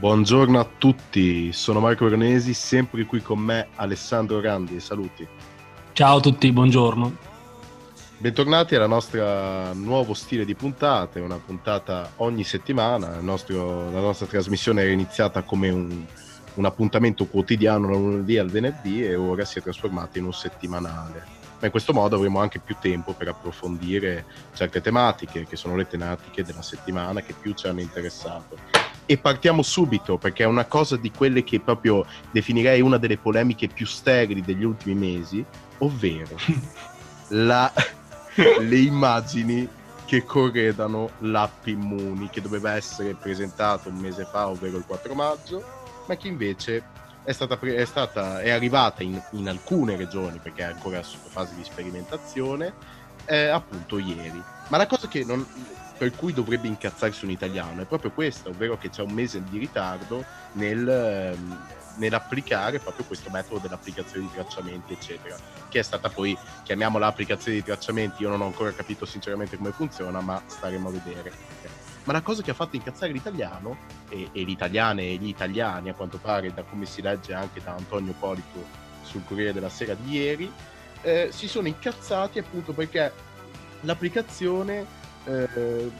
Buongiorno a tutti, sono Marco Veronesi, sempre qui con me Alessandro Randi, saluti. Ciao a tutti, buongiorno. Bentornati alla nostra nuovo stile di puntate, una puntata ogni settimana, nostro, la nostra trasmissione era iniziata come un, un appuntamento quotidiano dal lunedì al venerdì e ora si è trasformata in un settimanale. Ma in questo modo avremo anche più tempo per approfondire certe tematiche che sono le tematiche della settimana che più ci hanno interessato e partiamo subito perché è una cosa di quelle che proprio definirei una delle polemiche più sterili degli ultimi mesi, ovvero la, le immagini che corredano l'app Immuni che doveva essere presentata un mese fa, ovvero il 4 maggio, ma che invece è, stata, è, stata, è arrivata in, in, alcune regioni perché è ancora sotto fase di sperimentazione, eh, appunto ieri. Ma la cosa che non, per cui dovrebbe incazzarsi un italiano è proprio questa, ovvero che c'è un mese di ritardo nel, ehm, nell'applicare proprio questo metodo dell'applicazione di tracciamenti, eccetera, che è stata poi, chiamiamola applicazione di tracciamenti, io non ho ancora capito sinceramente come funziona, ma staremo a vedere. Ma la cosa che ha fatto incazzare l'italiano, e, e l'italiane e gli italiani, a quanto pare, da come si legge anche da Antonio Polito sul Corriere della Sera di ieri, eh, si sono incazzati appunto perché l'applicazione eh,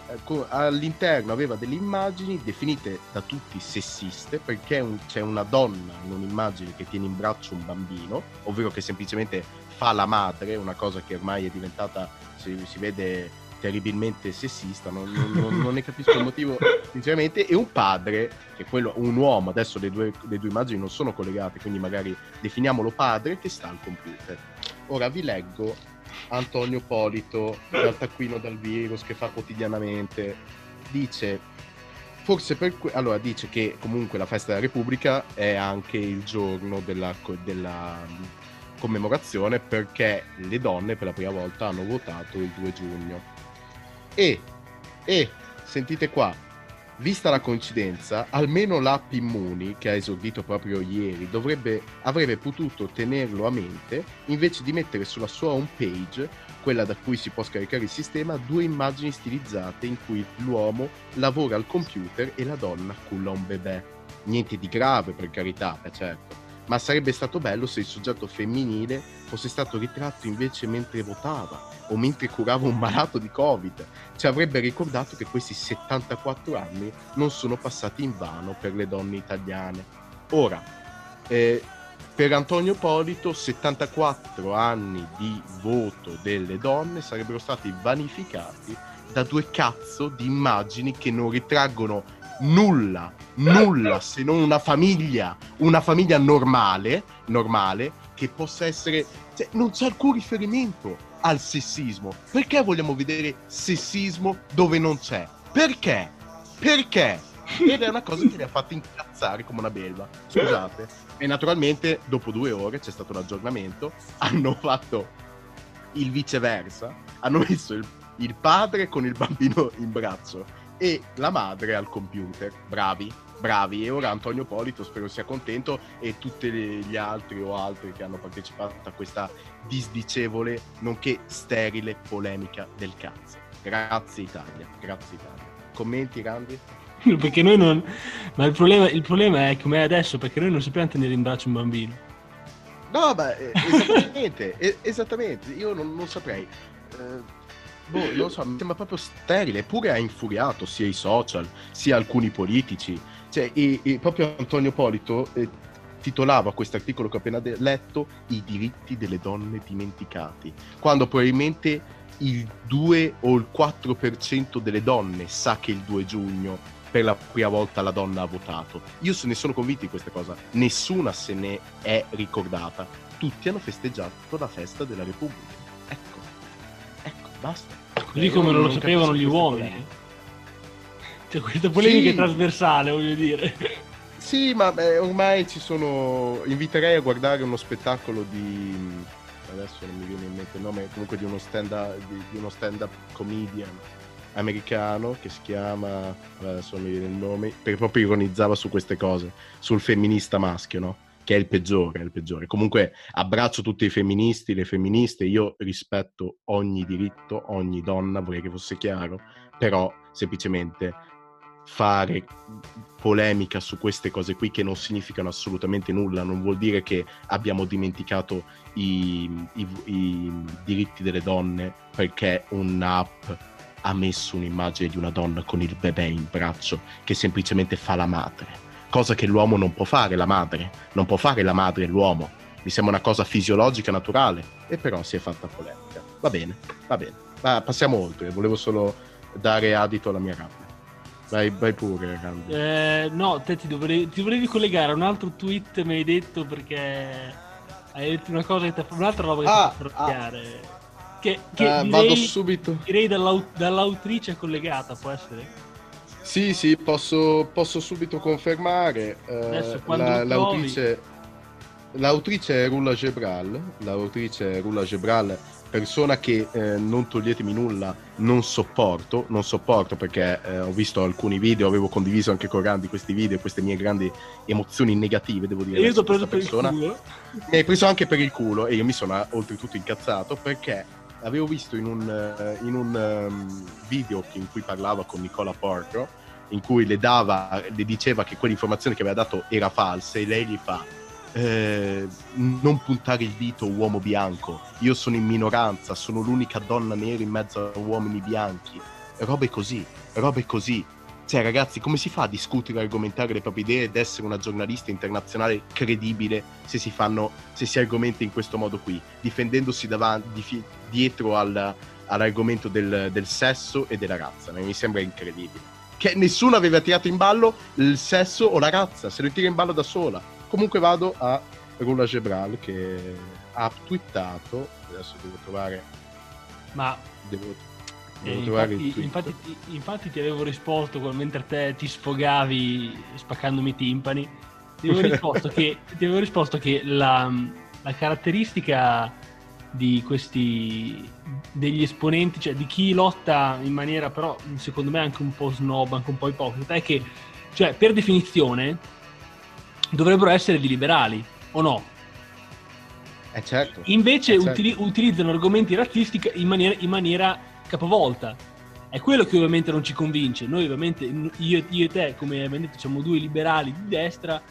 all'interno aveva delle immagini definite da tutti sessiste perché un, c'è una donna in un'immagine che tiene in braccio un bambino, ovvero che semplicemente fa la madre, una cosa che ormai è diventata, si, si vede terribilmente sessista, non, non, non, ne capisco il motivo sinceramente, e un padre, che è quello, un uomo, adesso le due, le due immagini non sono collegate, quindi magari definiamolo padre, che sta al computer. Ora vi leggo Antonio Polito dal taccuino dal virus che fa quotidianamente. Dice forse per que- allora dice che comunque la festa della Repubblica è anche il giorno della, della commemorazione perché le donne per la prima volta hanno votato il 2 giugno. E, e sentite qua Vista la coincidenza, almeno l'app Immuni, che ha esordito proprio ieri, dovrebbe, avrebbe potuto tenerlo a mente invece di mettere sulla sua home page, quella da cui si può scaricare il sistema, due immagini stilizzate in cui l'uomo lavora al computer e la donna culla un bebè. Niente di grave, per carità, eh certo ma sarebbe stato bello se il soggetto femminile fosse stato ritratto invece mentre votava o mentre curava un malato di Covid. Ci avrebbe ricordato che questi 74 anni non sono passati in vano per le donne italiane. Ora, eh, per Antonio Polito 74 anni di voto delle donne sarebbero stati vanificati da due cazzo di immagini che non ritraggono nulla, nulla se non una famiglia, una famiglia normale, normale che possa essere... Cioè, non c'è alcun riferimento al sessismo. Perché vogliamo vedere sessismo dove non c'è? Perché? Perché? Ed è una cosa che mi ha fatto incazzare come una belva. Scusate. E naturalmente, dopo due ore c'è stato un aggiornamento. Hanno fatto il viceversa. Hanno messo il, il padre con il bambino in braccio e la madre al computer. Bravi, bravi. E ora Antonio Polito spero sia contento e tutti gli altri o altri che hanno partecipato a questa disdicevole, nonché sterile polemica del cazzo. Grazie Italia, grazie Italia. Commenti, Randy? perché noi non... Ma il problema, il problema è come è adesso, perché noi non sappiamo tenere in braccio un bambino. No, beh, esattamente, esattamente, io non, non saprei. Eh, boh, non so, mi sembra proprio sterile, eppure ha infuriato sia i social, sia alcuni politici. Cioè, e, e proprio Antonio Polito eh, titolava questo articolo che ho appena de- letto I diritti delle donne dimenticati, quando probabilmente il 2 o il 4% delle donne sa che il 2 giugno per la prima volta la donna ha votato. Io ne sono convinto di questa cosa, nessuna se ne è ricordata. Tutti hanno festeggiato la festa della Repubblica. Ecco, ecco, basta. Così come non, lo sapevano gli uomini. Cioè, questa polemica sì. è trasversale, voglio dire. Sì, ma beh, ormai ci sono. Inviterei a guardare uno spettacolo di adesso non mi viene in mente il nome, comunque di uno stand-up, di, di uno stand-up comedian americano che si chiama, adesso non mi viene il nome, perché proprio ironizzava su queste cose, sul femminista maschio, no? Che è il peggiore, è il peggiore. Comunque abbraccio tutti i femministi, le femministe, io rispetto ogni diritto, ogni donna, vorrei che fosse chiaro, però semplicemente fare polemica su queste cose qui che non significano assolutamente nulla, non vuol dire che abbiamo dimenticato i, i, i diritti delle donne perché un'app ha messo un'immagine di una donna con il bebè in braccio che semplicemente fa la madre, cosa che l'uomo non può fare, la madre, non può fare la madre l'uomo, mi sembra una cosa fisiologica, naturale, e però si è fatta polemica. Va bene, va bene, ma passiamo oltre, volevo solo dare adito alla mia rabbia. Vai, vai pure, Randy. Eh, no, te ti, dovrei, ti volevi collegare a un altro tweet, mi hai detto, perché hai detto una cosa che ti ha un'altra roba che ah, ti fa arrabbiare. Ah. Che, che uh, direi, vado subito. Direi dall'aut- dall'autrice collegata, può essere? Sì, sì, posso, posso subito confermare. Adesso, uh, la, l'autrice, l'autrice è Rula Gebral. L'autrice è Rula Gebral persona che eh, non toglietemi nulla, non sopporto, non sopporto perché eh, ho visto alcuni video, avevo condiviso anche con Randy questi video, queste mie grandi emozioni negative, devo dire. E io ti ho preso per persona. il culo. Mi hai preso anche per il culo e io mi sono oltretutto incazzato perché avevo visto in un, uh, in un um, video in cui parlava con Nicola Porco, in cui le dava, le diceva che quell'informazione che aveva dato era falsa e lei gli fa eh, non puntare il dito uomo bianco, io sono in minoranza, sono l'unica donna nera in mezzo a uomini bianchi, robe così, robe così. Cioè ragazzi, come si fa a discutere, argomentare le proprie idee ed essere una giornalista internazionale credibile se si, fanno, se si argomenta in questo modo qui, difendendosi davanti, di, dietro al, all'argomento del, del sesso e della razza? Mi sembra incredibile. Che nessuno aveva tirato in ballo il sesso o la razza, se lo tira in ballo da sola Comunque vado a Rula Gebral che ha twittato, adesso devo trovare... Ma... Devo, eh, trovare infatti, infatti, infatti, ti avevo risposto mentre te ti sfogavi spaccandomi i timpani. Ti avevo risposto che, ti avevo risposto che la, la caratteristica di questi degli esponenti, cioè di chi lotta in maniera però secondo me anche un po' snob, anche un po' ipocrita, è che cioè per definizione dovrebbero essere di liberali, o no? Eh certo. Invece eh certo. Utili- utilizzano argomenti razzisti in maniera, in maniera, capovolta. È quello che ovviamente non ci convince. Noi ovviamente, io, io e te, come abbiamo detto, siamo due liberali di destra,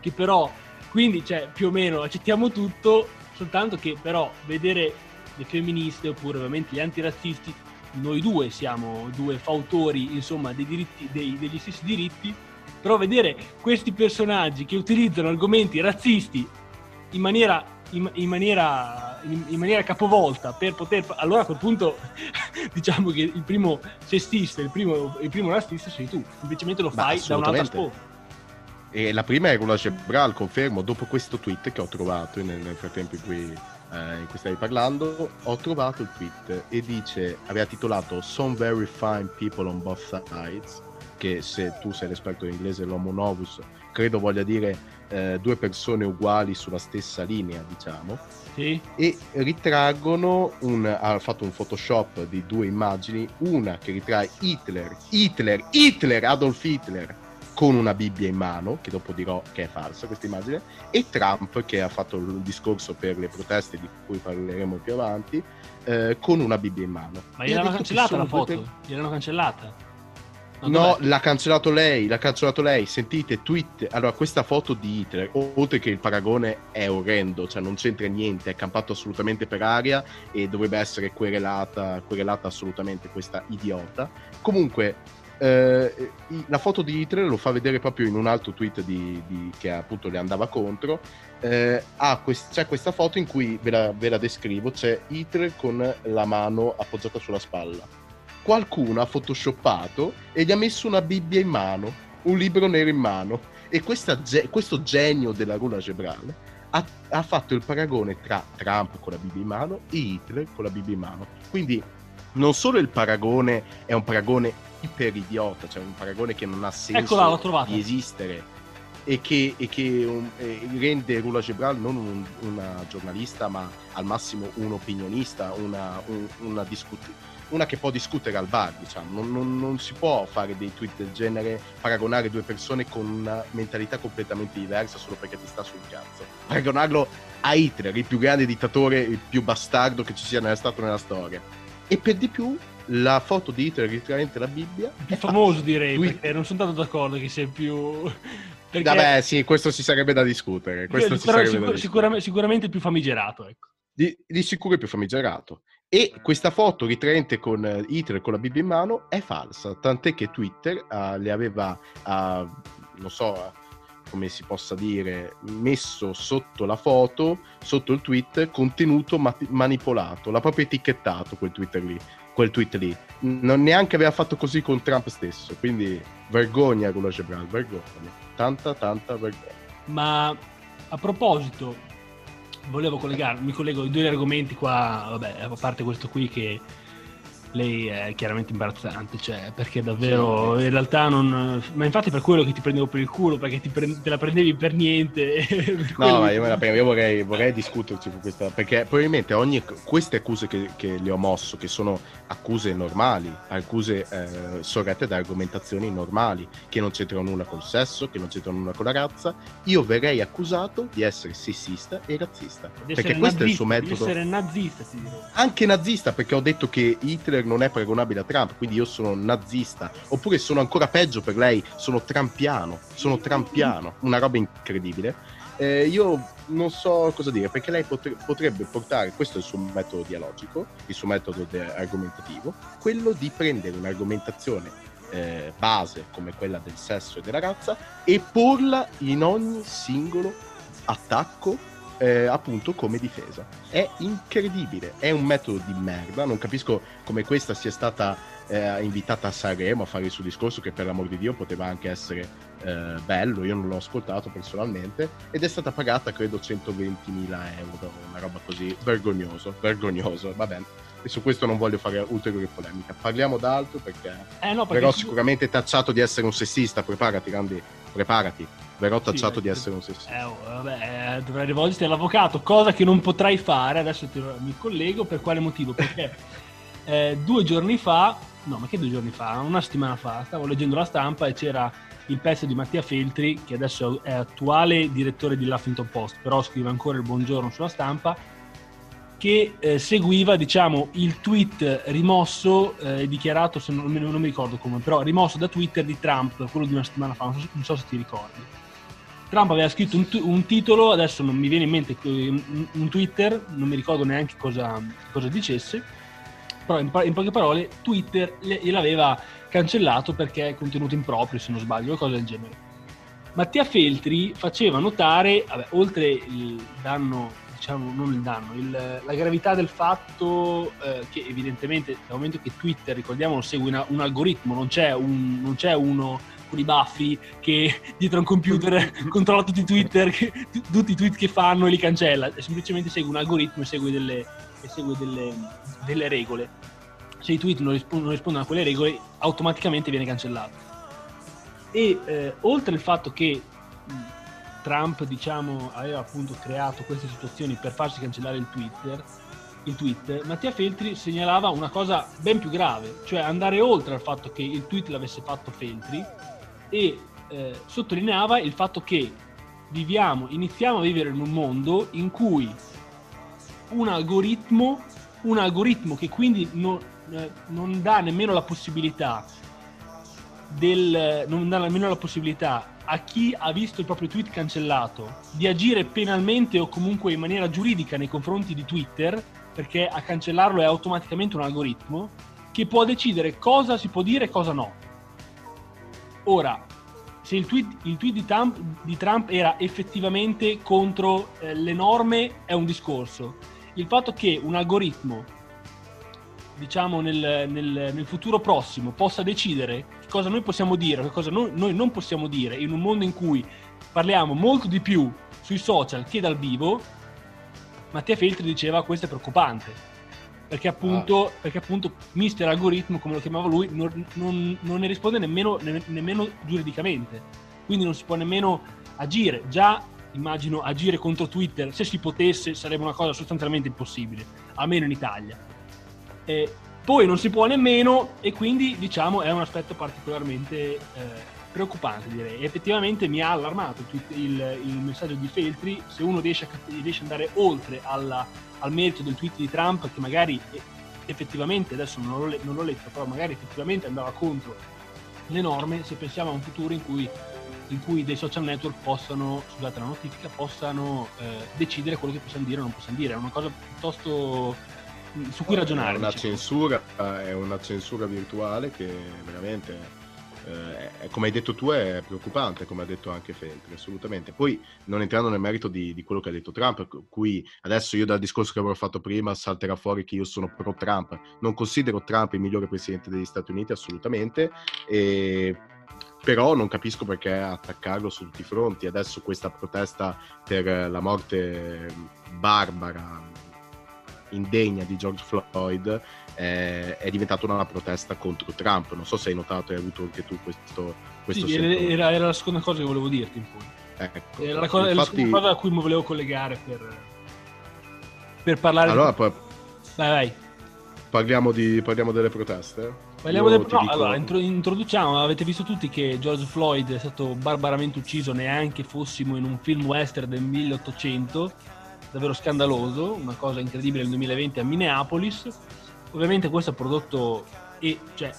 che però, quindi, cioè, più o meno accettiamo tutto, soltanto che però vedere le femministe oppure ovviamente gli antirazzisti, noi due siamo due fautori, insomma, dei diritti, dei, degli stessi diritti, però vedere questi personaggi che utilizzano argomenti razzisti in maniera, in, in maniera, in, in maniera capovolta per poter... Allora a quel punto diciamo che il primo sessista, il primo, il primo razzista sei tu, semplicemente lo fai da un'altra sponda. E la prima è Rula Gebral, confermo, dopo questo tweet che ho trovato nel, frattempo in cui, eh, in cui stavi parlando, ho trovato il tweet e dice, aveva titolato Some very fine people on both sides che se tu sei l'esperto in inglese l'homo novus, credo voglia dire eh, due persone uguali sulla stessa linea, diciamo. Sì. E ritraggono un, ha fatto un Photoshop di due immagini, una che ritrae Hitler, Hitler, Hitler, Adolf Hitler con una Bibbia in mano, che dopo dirò che è falsa questa immagine, e Trump che ha fatto il discorso per le proteste di cui parleremo più avanti, eh, con una Bibbia in mano. Ma gliel'hanno cancellata la foto? Per... Gliel'hanno cancellata? No, l'ha cancellato lei, l'ha cancellato lei. Sentite, tweet. Allora, questa foto di Hitler, oltre che il paragone è orrendo, cioè non c'entra niente, è campato assolutamente per aria e dovrebbe essere querelata, querelata assolutamente questa idiota. Comunque, eh, la foto di Hitler lo fa vedere proprio in un altro tweet di, di, che appunto le andava contro. Eh, quest- c'è questa foto in cui ve la, ve la descrivo: c'è Hitler con la mano appoggiata sulla spalla qualcuno ha photoshoppato e gli ha messo una Bibbia in mano, un libro nero in mano. E questa, questo genio della rula cerebrale ha, ha, fatto il paragone tra Trump con la Bibbia in mano e Hitler con la Bibbia in mano. Quindi non solo il paragone è un paragone iper idiota, cioè un paragone che non ha senso Eccola, di esistere. e che, e che um, eh, rende Rula Gebral non un, una giornalista ma al massimo un opinionista, una, un, una, discut- una che può discutere al bar, diciamo. Non, non, non, si può fare dei tweet del genere, paragonare due persone con una mentalità completamente diversa solo perché ti sta sul cazzo. Paragonarlo a Hitler, il più grande dittatore, il più bastardo che ci sia stato nella storia. E per di più la foto di Hitler ritraente la Bibbia. Più famoso direi, tweet... perché non sono tanto d'accordo che sia più... Perché... Vabbè, sì, questo si sarebbe da discutere. Questo Però sicur- da discutere. Sicuramente, più famigerato, ecco. Di, di sicuro è più famigerato. E questa foto ritraente con eh, Hitler con la Bibbia in mano è falsa, tant'è che Twitter uh, le aveva, uh, non so come si possa dire, messo sotto la foto, sotto il tweet, contenuto ma- manipolato, l'ha proprio etichettato quel Twitter lì, quel tweet lì. Non neanche aveva fatto così con Trump stesso, quindi vergogna con la Gebral, vergogna, tanta tanta vergogna. Ma a proposito, volevo collegarmi, mi collego ai due argomenti qua, vabbè, a parte questo qui che lei è chiaramente imbarazzante, cioè, perché davvero in realtà non... Ma infatti per quello che ti prendevo per il culo, perché pre... te la prendevi per niente. per no, ma io, me la prendo, io vorrei, vorrei discuterci su questa, perché probabilmente ogni... queste accuse che, che le ho mosso, che sono accuse normali, accuse eh, sorrette da argomentazioni normali, che non c'entrano nulla col sesso, che non c'entrano nulla con la razza, io verrei accusato di essere sessista e razzista. Perché questo nazista, è il suo metodo. Di essere nazista, dirò. Anche nazista, perché ho detto che Hitler non è paragonabile a Trump, quindi io sono nazista. Oppure sono ancora peggio per lei, sono trampiano, sono trampiano, una roba incredibile. Eh, io non so cosa dire perché lei potre- potrebbe portare, questo è il suo metodo dialogico, il suo metodo de- argomentativo, quello di prendere un'argomentazione eh, base come quella del sesso e della razza e porla in ogni singolo attacco eh, appunto come difesa. È incredibile, è un metodo di merda, non capisco come questa sia stata eh, invitata a Sanremo a fare il suo discorso che per l'amor di Dio poteva anche essere eh, bello, io non l'ho ascoltato personalmente ed è stata pagata credo 120.000 euro, una roba così, vergognoso, vergognoso, va bene. E su questo non voglio fare ulteriore polemica. Parliamo d'altro perché, eh no, perché però sicuramente tacciato di essere un sessista, preparati Randy, preparati verrò tacciato sì, di essere un sessista. Eh, vabbè, eh, dovrai rivolgerti all'avvocato, cosa che non potrai fare. Adesso ti, mi collego per quale motivo? Perché eh, due giorni fa, no, ma che due giorni fa? Una settimana fa, stavo leggendo la stampa e c'era il pezzo di Mattia Feltri, che adesso è attuale direttore di L'Huffington Post, però scrive ancora il buongiorno sulla stampa, che eh, seguiva diciamo, il tweet rimosso e eh, dichiarato, se non, non, mi ricordo come, però rimosso da Twitter di Trump, quello di una settimana fa, non so, non so se ti ricordi. Trump aveva scritto un, un, titolo, adesso non mi viene in mente un, un Twitter, non mi ricordo neanche cosa, cosa dicesse, però in, in, poche parole Twitter gliel'aveva cancellato perché è contenuto improprio, se non sbaglio, o cose del genere. Mattia Feltri faceva notare, vabbè, oltre il danno diciamo, non il danno, il, la gravità del fatto eh, che evidentemente dal momento che Twitter, ricordiamo, segue una, un algoritmo, non c'è, un, non c'è uno i baffi che dietro a un computer controlla tutti i Twitter, che, tutti i tweet che fanno e li cancella, semplicemente segue un algoritmo e segue delle, e segue delle, delle regole. Se i tweet non, risp- non, rispondono a quelle regole, automaticamente viene cancellato. E eh, oltre al fatto che Trump diciamo, aveva appunto creato queste situazioni per farsi cancellare il Twitter, il tweet, Mattia Feltri segnalava una cosa ben più grave, cioè andare oltre al fatto che il tweet l'avesse fatto Feltri e eh, sottolineava il fatto che viviamo, iniziamo a vivere in un mondo in cui un algoritmo, un algoritmo che quindi non, eh, non dà nemmeno la possibilità del, non dà nemmeno la possibilità a chi ha visto il proprio tweet cancellato di agire penalmente o comunque in maniera giuridica nei confronti di Twitter, perché a cancellarlo è automaticamente un algoritmo, che può decidere cosa si può dire e cosa no. Ora, se il tweet, il tweet di, Trump, di, Trump, era effettivamente contro eh, le norme è un discorso. Il fatto che un algoritmo, diciamo nel, nel, nel futuro prossimo, possa decidere cosa noi possiamo dire, che cosa noi, noi non possiamo dire in un mondo in cui parliamo molto di più sui social che dal vivo, Mattia Feltri diceva questo è preoccupante. Perché appunto, ah. perché appunto mister algoritmo, come lo chiamava lui, non, non, non ne risponde nemmeno, ne, nemmeno, giuridicamente. Quindi non si può nemmeno agire. Già immagino agire contro Twitter, se si potesse, sarebbe una cosa sostanzialmente impossibile, almeno in Italia. Eh, poi non si può nemmeno e quindi diciamo è un aspetto particolarmente eh, preoccupante direi. Effettivamente mi ha allarmato il, il, messaggio di Feltri, se uno riesce, a, riesce ad andare oltre alla, al merito del tweet di Trump che magari effettivamente, adesso non l'ho, non l'ho letto, però magari effettivamente andava contro le norme, se pensiamo a un futuro in cui in cui dei social network possano, scusate la notifica, possano eh, decidere quello che possiamo dire o non possiamo dire. È una cosa piuttosto mm, su cui ragionare. È una, diciamo. censura, è una censura virtuale che veramente eh, come hai detto tu è preoccupante, come ha detto anche Feltri, assolutamente. Poi non entrando nel merito di, di, quello che ha detto Trump, cui adesso io dal discorso che avevo fatto prima salterà fuori che io sono pro Trump, non considero Trump il migliore presidente degli Stati Uniti assolutamente, e però non capisco perché attaccarlo su tutti i fronti. Adesso questa protesta per la morte barbara, indegna di George Floyd eh, è diventata una protesta contro Trump. Non so se hai notato e hai avuto anche tu questo, questo sì, era, era, la seconda cosa che volevo dirti. In Ecco, era la, cosa, infatti... la seconda cosa a cui mi volevo collegare per, per parlare. Allora, di... poi... vai, vai. Parliamo, di, parliamo delle proteste? Parliamo del... no, dico... allora, introduciamo, avete visto tutti che George Floyd è stato barbaramente ucciso neanche fossimo in un film western del 1800, davvero scandaloso, una cosa incredibile nel 2020 a Minneapolis. Ovviamente questo ha prodotto e cioè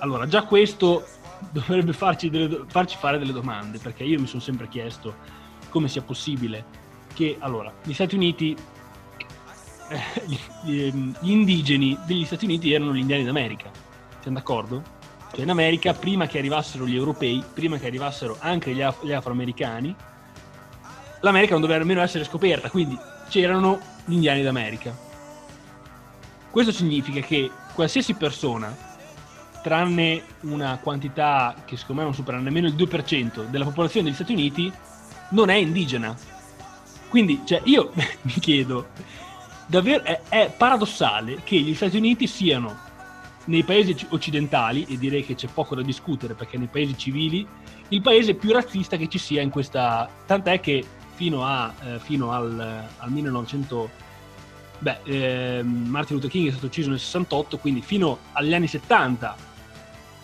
allora già questo dovrebbe farci, delle, farci fare delle domande, perché io mi sono sempre chiesto come sia possibile che allora gli Stati Uniti gli, gli, indigeni degli Stati Uniti erano gli indiani d'America. Siamo d'accordo? Cioè in America, prima che arrivassero gli europei, prima che arrivassero anche gli, af- gli afroamericani, l'America non doveva nemmeno essere scoperta, quindi c'erano gli indiani d'America. Questo significa che qualsiasi persona, tranne una quantità che secondo me non supera nemmeno il 2% della popolazione degli Stati Uniti, non è indigena. Quindi, cioè, io mi chiedo, davvero è, è paradossale che gli Stati Uniti siano nei paesi occidentali, e direi che c'è poco da discutere perché nei paesi civili, il paese più razzista che ci sia in questa... Tant'è che fino, a, eh, fino al, al, 1900... Beh, eh, Martin Luther King è stato ucciso nel 68, quindi fino agli anni 70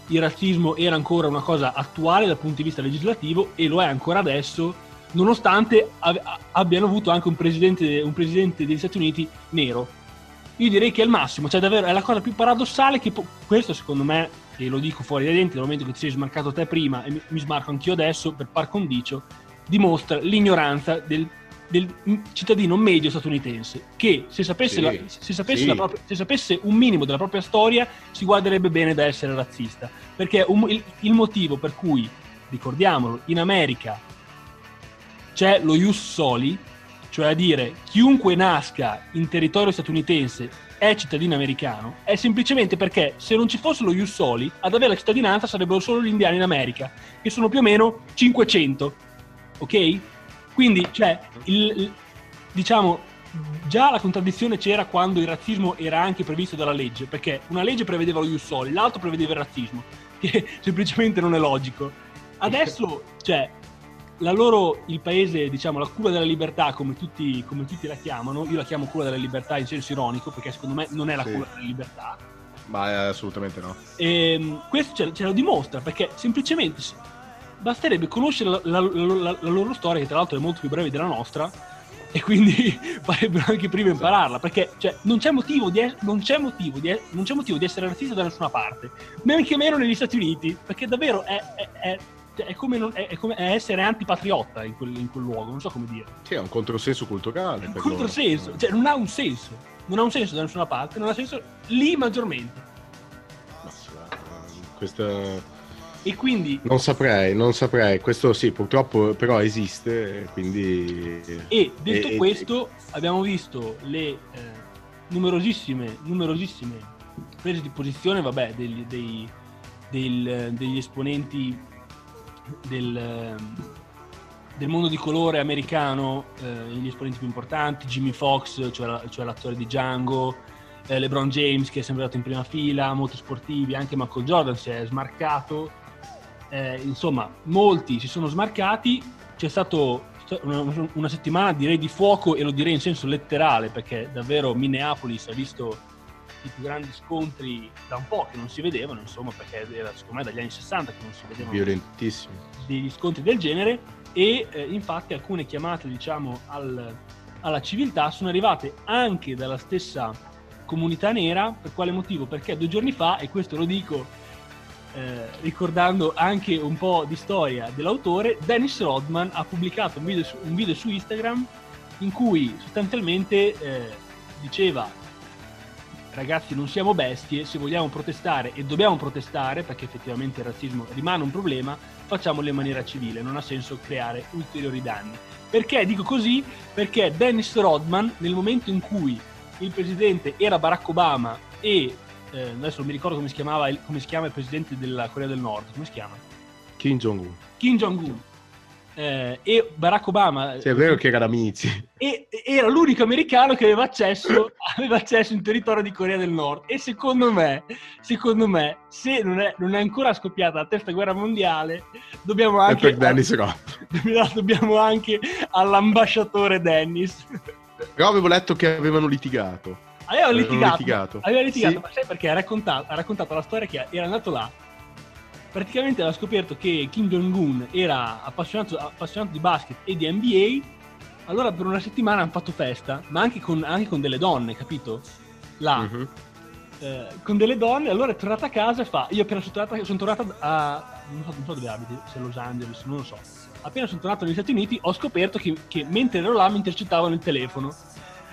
il razzismo era ancora una cosa attuale dal punto di vista legislativo e lo è ancora adesso nonostante abbiano avuto anche un presidente, un presidente degli Stati Uniti nero. Io direi che è il massimo, cioè davvero è la cosa più paradossale che po- questo secondo me, e lo dico fuori dai denti, nel momento che ti sei smarcato te prima e mi, mi smarco anch'io adesso per par condicio, dimostra l'ignoranza del, del cittadino medio statunitense che se sapesse, sì, la, se, sapesse sì. propria, se sapesse, un minimo della propria storia si guarderebbe bene da essere razzista. Perché un, il, il motivo per cui ricordiamolo in America c'è lo ius soli, cioè a dire chiunque nasca in territorio statunitense è cittadino americano, è semplicemente perché se non ci fosse lo ius soli, ad avere la cittadinanza sarebbero solo gli indiani in America, che sono più o meno 500, ok? Quindi, cioè, il, il, diciamo, già la contraddizione c'era quando il razzismo era anche previsto dalla legge, perché una legge prevedeva lo ius soli, l'altro prevedeva il razzismo, che semplicemente non è logico. Adesso, cioè, la loro, il paese, diciamo, la culla della libertà, come tutti, come tutti, la chiamano, io la chiamo culla della libertà in senso ironico, perché secondo me non è la sì. culla della libertà. Ma assolutamente no. E, ehm, questo ce, ce, lo dimostra, perché semplicemente basterebbe conoscere la, la, la, la, loro storia, che tra l'altro è molto più breve della nostra, e quindi farebbero anche prima impararla, perché cioè, non, c'è motivo di, non, c'è motivo di, non c'è motivo di essere razzista da nessuna parte, neanche meno negli Stati Uniti, perché davvero è, è, è cioè, è, come non, è, è, come essere antipatriotta in quel, in quel, luogo, non so come dire. Sì, è un controsenso culturale. Un controsenso, loro. cioè non ha un senso. Non ha un senso da nessuna parte, non ha senso lì maggiormente. Ma, questa... E quindi... Non saprei, non saprei. Questo sì, purtroppo però esiste, quindi... E detto e, questo, e... abbiamo visto le eh, numerosissime, numerosissime prese di posizione, vabbè, degli, dei, del, degli esponenti del, ehm, del mondo di colore americano, eh, gli esponenti più importanti, Jimmy Fox, cioè, cioè l'attore di Django, eh, LeBron James che è sempre andato in prima fila, molto sportivi, anche Michael Jordan si è smarcato, eh, insomma molti si sono smarcati. C'è stato una, una, settimana direi di fuoco e lo direi in senso letterale perché davvero Minneapolis ha visto i più grandi scontri da un po' che non si vedevano, insomma, perché era secondo me dagli anni 60 che non si vedevano violentissimi degli scontri del genere. E eh, infatti alcune chiamate, diciamo, al, alla civiltà sono arrivate anche dalla stessa comunità nera, per quale motivo? Perché due giorni fa, e questo lo dico eh, ricordando anche un po' di storia dell'autore, Dennis Rodman ha pubblicato un video su, un video su Instagram in cui sostanzialmente eh, diceva ragazzi non siamo bestie, se vogliamo protestare e dobbiamo protestare perché effettivamente il razzismo rimane un problema, facciamolo in maniera civile, non ha senso creare ulteriori danni. Perché dico così? Perché Dennis Rodman nel momento in cui il presidente era Barack Obama e eh, adesso non mi ricordo come si, chiamava come si chiama il presidente della Corea del Nord, come si chiama? Kim Jong-un. Kim Jong-un. Eh, e Barack Obama sì, è vero che erano amici e, era l'unico americano che aveva accesso, aveva accesso in territorio di Corea del Nord e secondo me, secondo me se non è, non è ancora scoppiata la terza guerra mondiale dobbiamo anche, Dennis dobbiamo anche all'ambasciatore Dennis però avevo letto che avevano litigato Aveva litigato, litigato. Aveva litigato, sì. ma sai perché? Ha raccontato, ha raccontato la storia che era andato là. Praticamente aveva scoperto che Kim Jong-un era appassionato, appassionato di basket e di NBA. Allora per una settimana hanno fatto festa, ma anche con, anche con delle donne, capito? Là. Uh-huh. Eh, con delle donne, allora è tornata a casa e fa: Io appena sono tornata, sono tornata a. Non so, non so, dove abiti, se Los Angeles, non lo so. Appena sono tornato negli Stati Uniti, ho scoperto che, che mentre ero là mi intercettavano il telefono.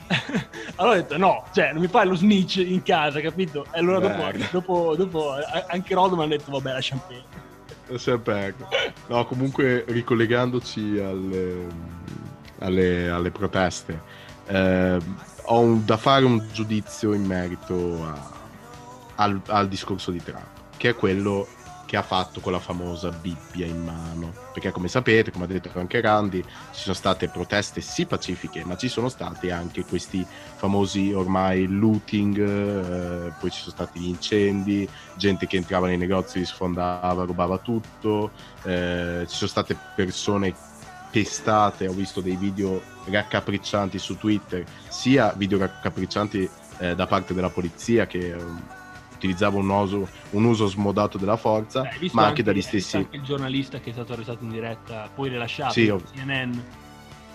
allora ho detto no, cioè non mi fai lo snitch in casa, capito? E allora dopo, dopo, dopo, anche Rodman ha detto vabbè lasciamo perdere. Lasciamo perdere. No, comunque ricollegandoci alle, alle, alle proteste, eh, ho un, da fare un giudizio in merito a, al, al discorso di Trump, che è quello che ha fatto con la famosa Bibbia in mano. Perché come sapete, come ha detto anche Randy, ci sono state proteste sì pacifiche, ma ci sono stati anche questi famosi ormai looting, eh, poi ci sono stati gli incendi, gente che entrava nei negozi, li sfondava, rubava tutto, eh, ci sono state persone pestate, ho visto dei video raccapriccianti su Twitter, sia video raccapriccianti eh, da parte della polizia che utilizzava un uso, un uso smodato della forza, Beh, ma anche, dagli stessi... Anche il giornalista che è stato arrestato in diretta, poi rilasciato, sì, ho... CNN.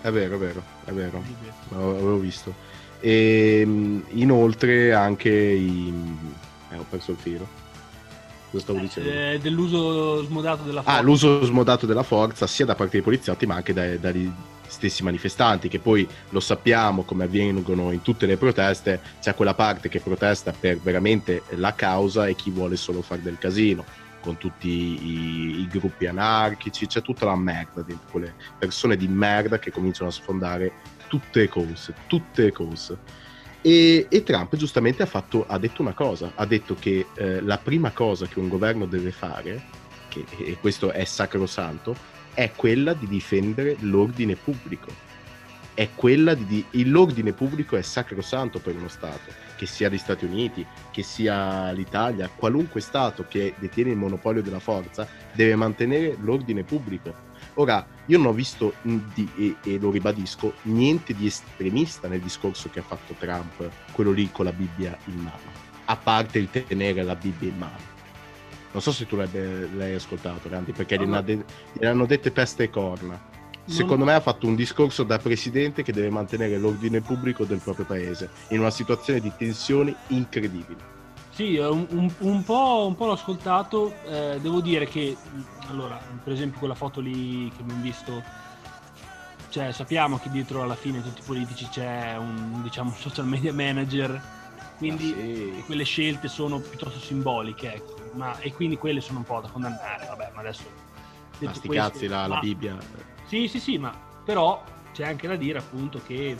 È vero, è vero, è vero, l'avevo visto. E ehm, inoltre anche i... Eh, ho perso il filo. Cosa stavo eh, dicendo? Eh, dell'uso smodato della ah, forza. Ah, l'uso smodato della forza sia da parte dei poliziotti ma anche dai, dai stessi manifestanti, che poi lo sappiamo come avvengono in tutte le proteste, c'è quella parte che protesta per veramente la causa e chi vuole solo fare del casino, con tutti i, i gruppi anarchici, c'è tutta la merda dentro quelle persone di merda che cominciano a sfondare tutte le cose, tutte le cose. E, e, Trump giustamente ha, fatto, ha, detto una cosa, ha detto che eh, la prima cosa che un governo deve fare, che, e questo è sacrosanto, è quella di difendere l'ordine pubblico. È quella di, l'ordine pubblico è sacrosanto per uno Stato, che sia gli Stati Uniti, che sia l'Italia, qualunque Stato che detiene il monopolio della forza deve mantenere l'ordine pubblico. Ora, io non ho visto, di, e, e, lo ribadisco, niente di estremista nel discorso che ha fatto Trump, quello lì con la Bibbia in mano, a parte il tenere la Bibbia in mano. Non so se tu l'hai, l'hai ascoltato, Randy, perché no, gliene, de- gliene hanno dette peste e corna. Secondo me ha fatto un discorso da presidente che deve mantenere l'ordine pubblico del proprio paese in una situazione di tensioni incredibili. Sì, un, un, un, po', un po', l'ho ascoltato. Eh, devo dire che, allora, per esempio, quella foto lì che abbiamo visto, cioè, sappiamo che dietro alla fine tutti i politici c'è un diciamo, social media manager, quindi ah, sì. quelle scelte sono piuttosto simboliche. Ecco ma, e quindi quelle sono un po' da condannare, vabbè, ma adesso... Ma sti questo, cazzi la, ma, la Bibbia. Sì, sì, sì, ma però c'è anche da dire appunto che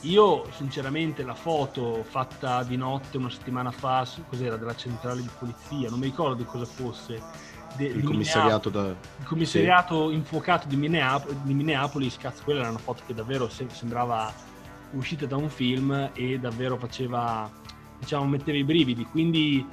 io sinceramente la foto fatta di notte una settimana fa, cos'era, della centrale di polizia, non mi ricordo di cosa fosse. De, il, commissariato da... il commissariato sì. infuocato di, Minneap- di Minneapolis, cazzo, quella era una foto che davvero se- sembrava uscita da un film e davvero faceva, diciamo, metteva i brividi. Quindi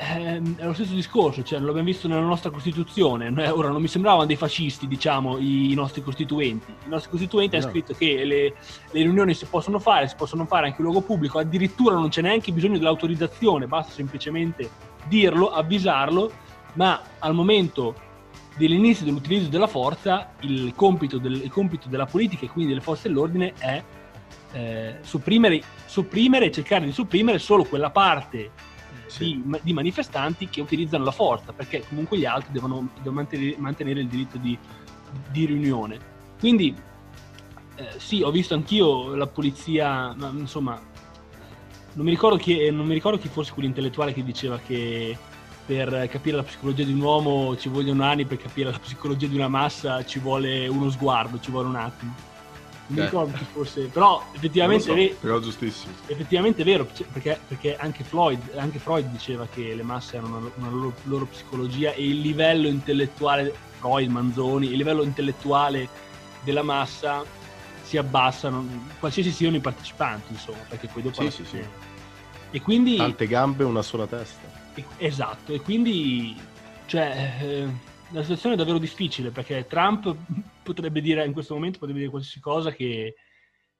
ehm, è lo stesso discorso, cioè, l'abbiamo visto nella nostra Costituzione. Ora non mi sembravano dei fascisti, diciamo, i, i nostri costituenti. I nostri costituenti no. hanno scritto che le, le, riunioni si possono fare, si possono fare anche in luogo pubblico, addirittura non c'è neanche bisogno dell'autorizzazione, basta semplicemente dirlo, avvisarlo, ma al momento dell'inizio dell'utilizzo della forza il compito, del, il compito della politica e quindi delle forze dell'ordine è eh, sopprimere, sopprimere, cercare di sopprimere solo quella parte sì. di, di, manifestanti che utilizzano la forza, perché comunque gli altri devono, devono mantenere, mantenere, il diritto di, di riunione. Quindi eh, sì, ho visto anch'io la polizia, ma, insomma, non mi, ricordo chi, non mi ricordo chi fosse quell'intellettuale che diceva che per capire la psicologia di un uomo ci vogliono anni, per capire la psicologia di una massa ci vuole uno sguardo, ci vuole un attimo mi ricordo chi fosse, però effettivamente, so, è, però giustissimo. effettivamente è vero, perché, perché anche, Floyd, anche, Freud, diceva che le masse hanno una, una loro, loro, psicologia e il livello intellettuale, Freud, Manzoni, il livello intellettuale della massa si abbassa, non, qualsiasi siano i partecipanti, insomma, perché poi dopo... Sì, sì, sì. E quindi... Tante gambe, una sola testa. E, esatto, e quindi... Cioè, eh, la situazione è davvero difficile perché Trump potrebbe dire in questo momento potrebbe dire qualsiasi cosa che,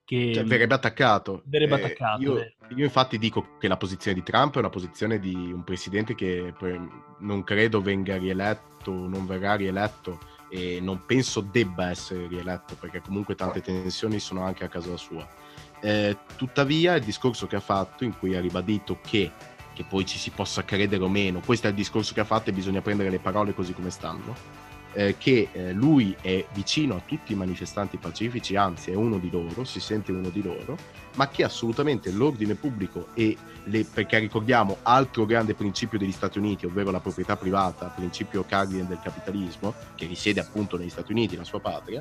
che cioè, verrebbe attaccato. Verrebbe eh, attaccato io, io, infatti dico che la posizione di Trump è una posizione di un presidente che non credo venga rieletto, non verrà rieletto e non penso debba essere rieletto perché comunque tante tensioni sono anche a casa sua. Eh, tuttavia il discorso che ha fatto in cui ha ribadito che che poi ci si possa credere o meno, questo è il discorso che ha fatto e bisogna prendere le parole così come stanno, eh, che eh, lui è vicino a tutti i manifestanti pacifici, anzi è uno di loro, si sente uno di loro, ma che assolutamente l'ordine pubblico e le, perché ricordiamo altro grande principio degli Stati Uniti, ovvero la proprietà privata, principio cardine del capitalismo, che risiede appunto negli Stati Uniti, la sua patria,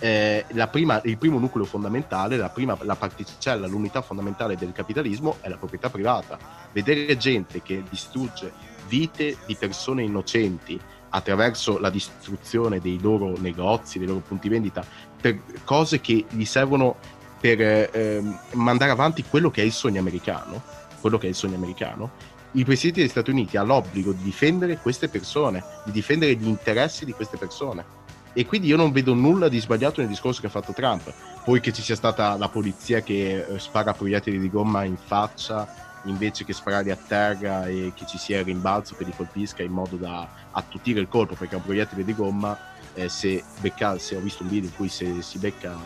eh, prima, il primo nucleo fondamentale, la, prima, la particella, l'unità fondamentale del capitalismo è la proprietà privata. Vedere gente che distrugge vite di persone innocenti attraverso la distruzione dei loro negozi, dei loro punti vendita, per cose che gli servono per eh, mandare avanti quello che è il sogno americano, quello che è il sogno americano, il Presidente degli Stati Uniti ha l'obbligo di difendere queste persone, di difendere gli interessi di queste persone e quindi io non vedo nulla di sbagliato nel discorso che ha fatto Trump. Poi che ci sia stata la polizia che eh, spara proiettili di gomma in faccia invece che spararli a terra e che ci sia il rimbalzo che li colpisca in modo da attutire il colpo, perché un proiettile di gomma, eh, se, becca, se ho visto un video in cui se si becca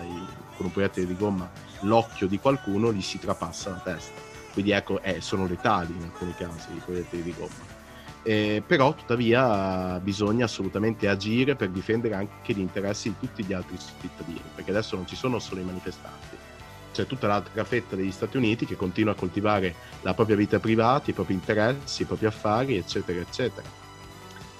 con un proiettile di gomma l'occhio di qualcuno, gli si trapassa la testa. Quindi ecco, eh, sono letali in alcuni casi i proiettili di gomma. Eh, però tuttavia bisogna assolutamente agire per difendere anche gli interessi di tutti gli altri cittadini, perché adesso non ci sono solo i manifestanti, c'è tutta l'altra fetta degli Stati Uniti che continua a coltivare la propria vita privata, i propri interessi, i propri affari, eccetera, eccetera.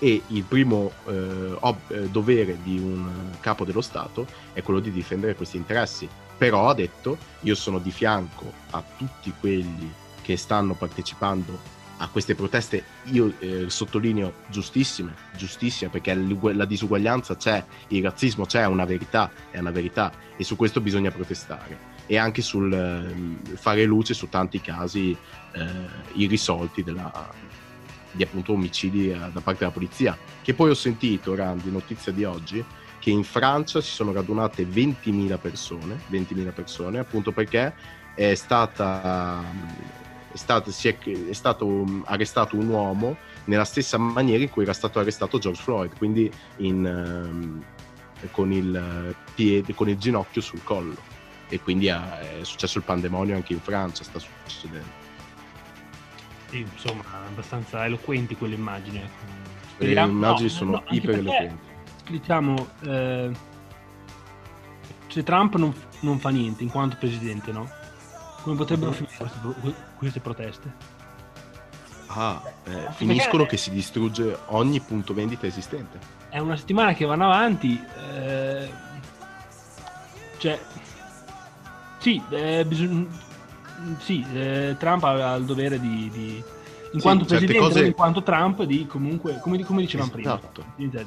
E il primo eh, ob- eh, dovere di un capo dello Stato è quello di difendere questi interessi. Però ha detto, io sono di fianco a tutti quelli che stanno partecipando a queste proteste, io eh, sottolineo giustissime, giustissime, perché la disuguaglianza c'è, il razzismo c'è, è una verità, è una verità, e su questo bisogna protestare. E anche sul eh, fare luce su tanti casi eh, irrisolti della, di appunto omicidi eh, da parte della polizia. Che poi ho sentito, Randi, notizia di oggi, che in Francia si sono radunate 20.000 persone, 20.000 persone appunto perché è stata è stato, è, è stato um, arrestato un uomo nella stessa maniera in cui era stato arrestato George Floyd, quindi in, um, con, il piede, con il ginocchio sul collo. E quindi è successo il pandemonio anche in Francia, sta succedendo. Sì, insomma, abbastanza eloquenti quelle immagini. Ecco. Le immagini no, sono no, iper eloquenti. Diciamo, eh, se Trump non, non fa niente in quanto presidente, no? Come potrebbero finire queste, queste proteste? Ah, eh, finiscono che si distrugge ogni punto vendita esistente. È una settimana che vanno avanti. Eh, cioè, sì, eh, bisog- sì eh, Trump aveva il dovere di, di in sì, quanto presidente, cose... in quanto Trump, di comunque, come, come dicevamo esatto. prima,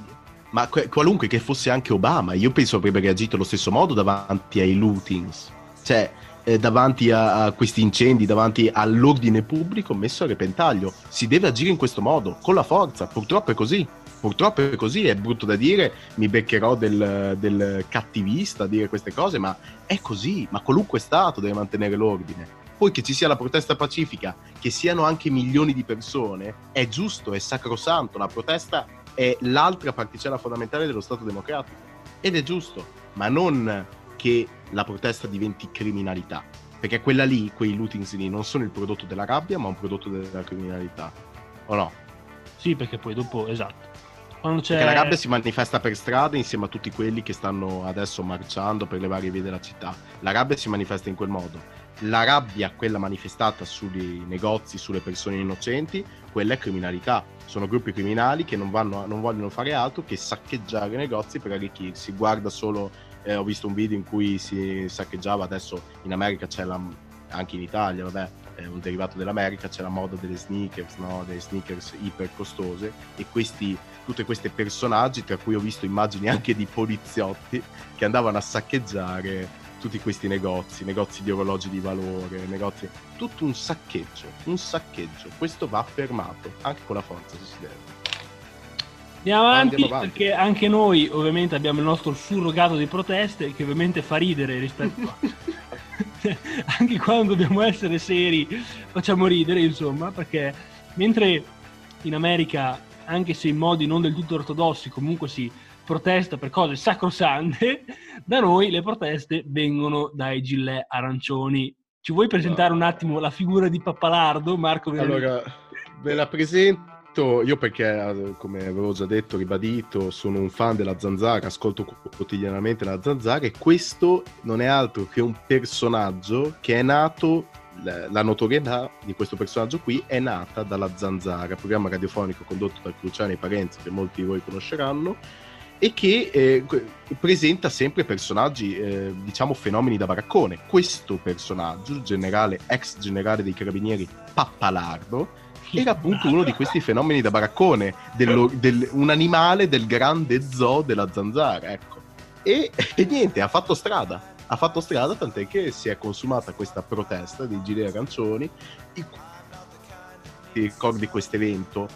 ma qualunque che fosse anche Obama, io penso avrebbe reagito allo stesso modo davanti ai lootings. Cioè, eh, davanti a, a, questi incendi, davanti all'ordine pubblico messo a repentaglio. Si deve agire in questo modo, con la forza. Purtroppo è così. Purtroppo è così, è brutto da dire, mi beccherò del, del cattivista a dire queste cose, ma è così, ma qualunque Stato deve mantenere l'ordine. Poi che ci sia la protesta pacifica, che siano anche milioni di persone, è giusto, è sacrosanto, la protesta è l'altra particella fondamentale dello Stato democratico. Ed è giusto, ma non che la protesta diventi criminalità. Perché quella lì, quei lootings lì, non sono il prodotto della rabbia, ma un prodotto della criminalità. O no? Sì, perché poi dopo, esatto. Quando c'è... Perché la rabbia si manifesta per strada insieme a tutti quelli che stanno adesso marciando per le varie vie della città. La rabbia si manifesta in quel modo. La rabbia, quella manifestata sui negozi, sulle persone innocenti, quella è criminalità. Sono gruppi criminali che non, vanno, non vogliono fare altro che saccheggiare i negozi per arricchirsi. Guarda solo eh, ho visto un video in cui si saccheggiava, adesso in America c'è la, anche in Italia, vabbè, è un derivato dell'America, c'è la moda delle sneakers, no? delle sneakers iper costose e questi, tutti questi personaggi, tra cui ho visto immagini anche di poliziotti che andavano a saccheggiare tutti questi negozi, negozi di orologi di valore, negozi, tutto un saccheggio, un saccheggio. Questo va fermato, anche con la forza se si deve. Andiamo avanti, Andiamo avanti, perché anche noi ovviamente abbiamo il nostro surrogato di proteste che ovviamente fa ridere rispetto a... anche quando dobbiamo essere seri facciamo ridere insomma perché mentre in America anche se in modi non del tutto ortodossi comunque si protesta per cose sacrosante da noi le proteste vengono dai gilet arancioni ci vuoi presentare un attimo la figura di Pappalardo Marco? Allora ve la presento io perché, come avevo già detto, ribadito, sono un fan della Zanzara, ascolto quotidianamente la Zanzara e questo non è altro che un personaggio che è nato, la notorietà di questo personaggio qui è nata dalla Zanzara, programma radiofonico condotto da Cruciani e Parenzi, che molti di voi conosceranno, e che eh, presenta sempre personaggi, eh, diciamo, fenomeni da baraccone. Questo personaggio, generale, ex generale dei carabinieri Pappalardo, era appunto uno di questi fenomeni da baraccone, dello, del, un animale del grande zoo della zanzara, ecco. E, e, niente, ha fatto strada, ha fatto strada tant'è che si è consumata questa protesta dei giri arancioni. Ti ricordi questo evento?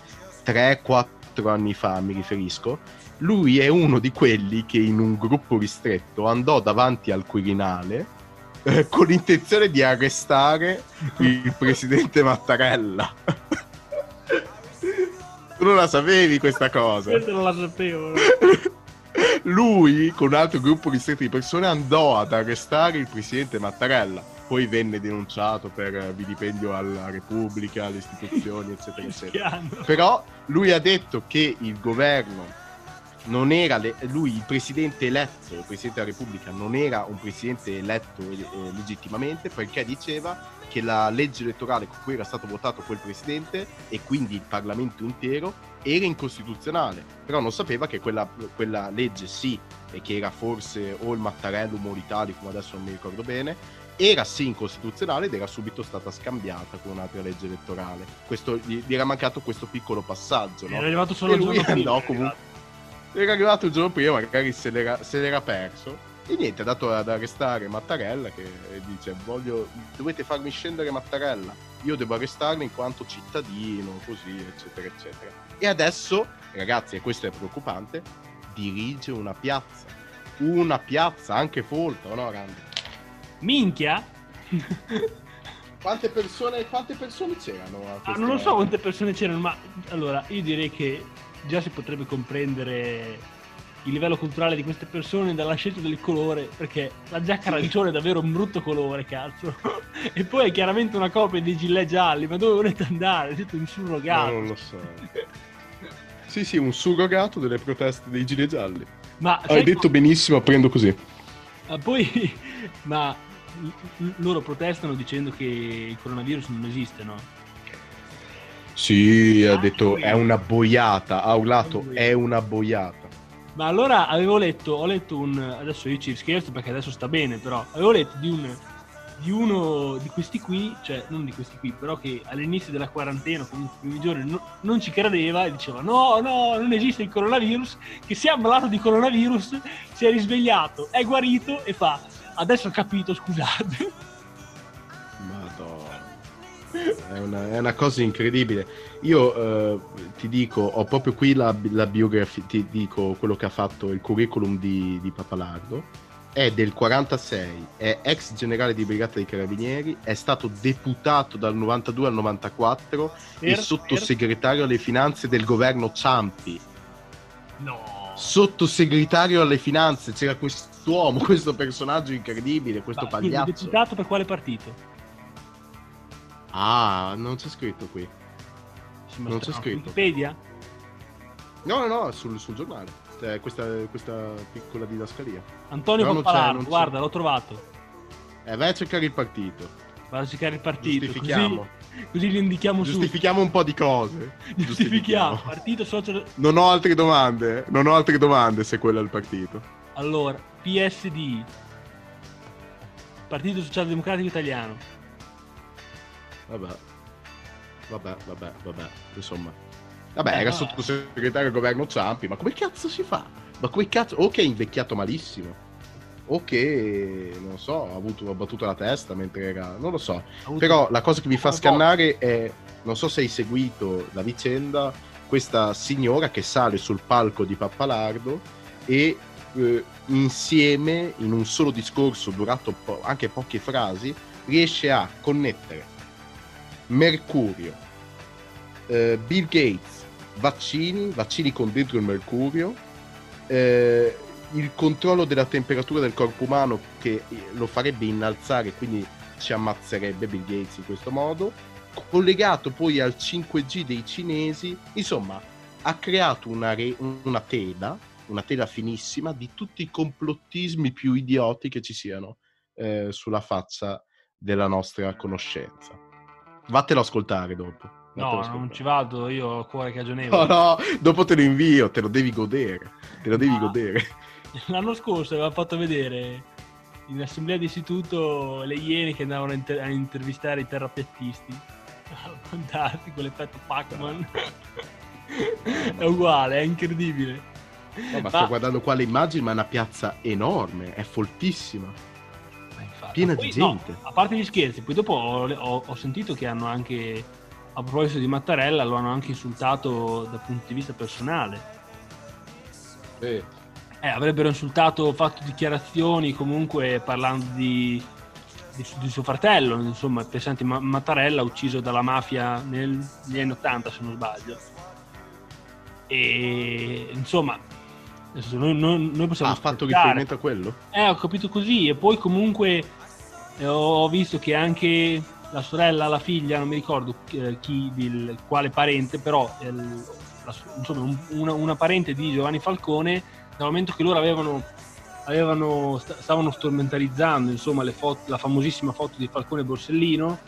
3-4 anni fa mi riferisco. Lui è uno di quelli che in un gruppo ristretto andò davanti al Quirinale eh, con l'intenzione di arrestare il presidente Mattarella. tu non la sapevi questa cosa? Questa non la sapevo. Lui, con un altro gruppo ristretto di persone, andò ad arrestare il presidente Mattarella. Poi venne denunciato per vilipendio alla Repubblica, alle istituzioni, eccetera, eccetera. Però lui ha detto che il governo non era le, lui il presidente eletto, il presidente della Repubblica non era un presidente eletto eh, legittimamente perché diceva che la legge elettorale con cui era stato votato quel presidente e quindi il Parlamento intero era incostituzionale, però non sapeva che quella, quella legge sì, e che era forse o il Mattarellum o l'Italicum, adesso non mi ricordo bene, era sì incostituzionale ed era subito stata scambiata con un'altra legge elettorale. Questo, gli, gli era mancato questo piccolo passaggio. No? Era arrivato solo e lui andò comunque era arrivato il giorno prima, magari se l'era, se l'era perso. E niente, ha dato ad arrestare Mattarella che dice voglio, dovete farmi scendere Mattarella, io devo arrestarlo in quanto cittadino, così, eccetera, eccetera. E adesso, ragazzi, e questo è preoccupante, dirige una piazza. Una piazza, anche folta, o no, Randy? Minchia? quante persone, quante persone c'erano? Ah, non lo so quante persone c'erano, ma allora io direi che già si potrebbe comprendere il livello culturale di queste persone dalla scelta del colore, perché la giacca arancione è davvero un brutto colore, cazzo. e poi è chiaramente una copia dei gilet gialli, ma dove volete andare? Siete un surrogato. No, non lo so. sì, sì, un surrogato delle proteste dei gilet gialli. Ma Hai detto co- benissimo, prendo così. Ma poi, ma loro protestano dicendo che il coronavirus non esiste, no? Sì, ha detto è una boiata, ha urlato è una boiata. Ma allora avevo letto, ho letto un, adesso io ci scherzo perché adesso sta bene, però avevo letto di, un, di uno di questi qui, cioè non di questi qui, però che all'inizio della quarantena, comunque i primi giorni, no, non ci credeva e diceva no, no, non esiste il coronavirus, che si è ammalato di coronavirus, si è risvegliato, è guarito e fa, adesso ho capito, scusate. È una, è una cosa incredibile. Io eh, ti dico, ho proprio qui la, la biografia, ti dico quello che ha fatto il curriculum di, di Papalardo. È del 46, è ex generale di brigata dei carabinieri, è stato deputato dal 92 al 94 e sottosegretario alle finanze del governo Ciampi. No. Sottosegretario alle finanze, c'era quest'uomo, questo personaggio incredibile, questo Ma, pagliaccio. Deputato per quale partito? Ah, non c'è scritto qui. Sì, Non c'è scritto. Wikipedia? No, no, no, sul, sul giornale. Cioè, questa, questa piccola didascalia. Antonio c'è, Pappalardo, guarda, l'ho trovato. Eh, vai a cercare il partito. Vado a cercare il partito. Giustifichiamo. Così, così li indichiamo su. Giustifichiamo un po' di cose. Giustifichiamo. Partito social. Non ho altre domande. Non ho altre domande se quello è il partito. Allora, PSD. Partito Socialdemocratico Italiano. Vabbè. Vabbè, vabbè, vabbè. Insomma. Vabbè, Eh, era no. sottosegretario al governo Ciampi. Ma come cazzo si fa? Ma come cazzo... O che è invecchiato malissimo. O che, non so, ha, avuto, ha battuto la testa mentre era... Non lo so. Però la cosa che mi fa scannare è, non so se hai seguito la vicenda, questa signora che sale sul palco di Pappalardo e eh, insieme, in un solo discorso durato po- anche poche frasi, riesce a connettere Mercurio, eh, Bill Gates, vaccini, vaccini con dentro il mercurio, eh, il controllo della temperatura del corpo umano che lo farebbe innalzare, quindi ci ammazzerebbe Bill Gates in questo modo, collegato poi al 5G dei cinesi, insomma, ha creato una, re- una tela, una tela finissima di tutti i complottismi più idioti che ci siano eh, sulla faccia della nostra conoscenza. Vattelo a ascoltare dopo. Vattelo No, ascoltare. non ci vado, io ho il cuore No, cagionevole. no, dopo te lo invio, te lo devi godere. Te lo devi Ah. godere. L'anno scorso aveva fatto vedere in assemblea di istituto le iene che andavano a, inter- a intervistare i terrapiattisti. Fantastico, l'effetto Pac-Man. è uguale, è incredibile. No, ma Ma- sto guardando qua le immagini, ma è una piazza enorme, è foltissima. Infatti- Piena poi, di no, gente. a parte gli scherzi, poi dopo ho, ho- ho sentito che hanno anche, a proposito di Mattarella, lo hanno anche insultato dal punto di vista personale. Eh, avrebbero insultato, fatto dichiarazioni comunque parlando di, di, di suo fratello, insomma, pensate Ma- Mattarella ucciso dalla mafia nel- negli anni 80 se non sbaglio. E insomma, adesso noi, noi- noi possiamo Ha fatto riferimento a quello? Eh, ho capito così. E poi comunque eh, ho visto che anche la sorella, la figlia, non mi ricordo eh, chi, del, quale parente, però eh, la insomma un- una, una parente di Giovanni Falcone, dal momento che loro avevano, avevano- sta- stavano strumentalizzando insomma, le foto- la famosissima foto di Falcone Borsellino,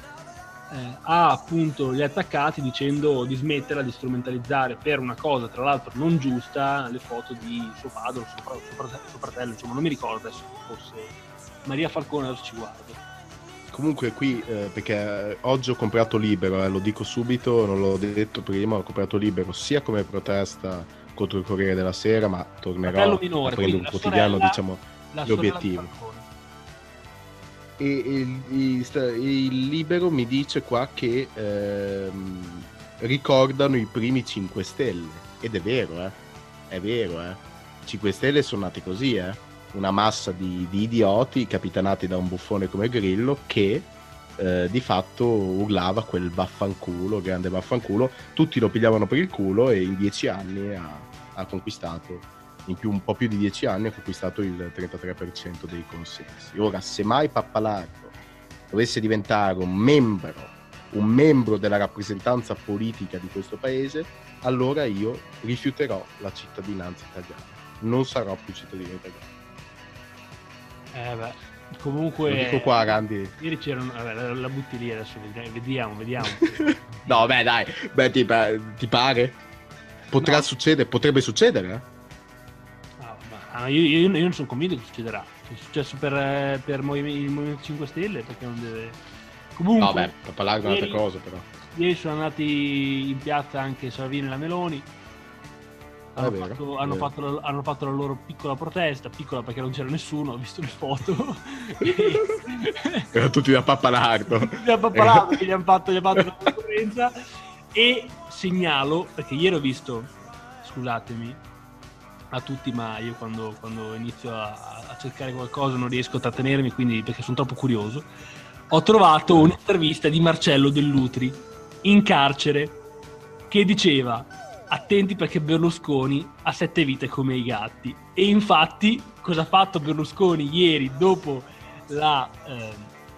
eh, ha appunto gli attaccati dicendo di smetterla di strumentalizzare per una cosa tra l'altro non giusta le foto di suo padre o suo, suo suo fratello insomma non mi ricordo adesso forse Maria Falcone adesso ci guardo. Comunque qui, eh, perché eh, oggi ho comprato Libero, eh, lo dico subito, non l'ho detto prima, ho comprato Libero sia come protesta contro il Corriere della Sera, ma tornerò fratello a minore prendere un quotidiano, sorella- diciamo, la Falcone. E il, il- Libero mi dice qua che ehm, ricordano i primi 5 Stelle. Ed è vero, eh. È vero, eh. 5 Stelle sono nati così, eh. Una massa di, di idioti capitanati da un buffone come Grillo che eh, di fatto urlava quel vaffanculo, grande vaffanculo. Tutti lo pigliavano per il culo e in 10 anni ha, ha conquistato in più, un po' più di dieci anni ha conquistato il 33% dei consensi. Ora, se mai Pappalardo dovesse diventare un membro, un membro della rappresentanza politica di questo paese, allora io rifiuterò la cittadinanza italiana. Non sarò più cittadino italiano. eh beh comunque Lo dico qua, Randi. ieri c'erano vabbè, la, la butti lì adesso vediamo vediamo No, beh, dai, beh, ti, ti pare? Potrà No. succedere, potrebbe succedere, eh? Ah, ah, io, io- io non sono convinto che succederà è successo per, eh, per il Movimento 5 Stelle perché non deve comunque No, beh, Pappalardo è un'altra cosa, però. Ieri sono andati in piazza anche Salvini e la Meloni. Hanno, vero, fatto, hanno, fatto la, hanno fatto la loro piccola protesta, piccola perché non c'era nessuno, ho visto le foto. Erano tutti da pappalardo. Tutti a pappalato che gli hanno fatto, gli hanno fatto la concorrenza. E segnalo, perché ieri ho visto, scusatemi a tutti, ma io quando, quando inizio a, a cercare qualcosa non riesco a trattenermi, quindi perché sono troppo curioso. Ho trovato un'intervista di Marcello Dell'Utri in carcere che diceva attenti perché Berlusconi ha sette vite come i gatti e infatti cosa ha fatto Berlusconi ieri dopo la, eh,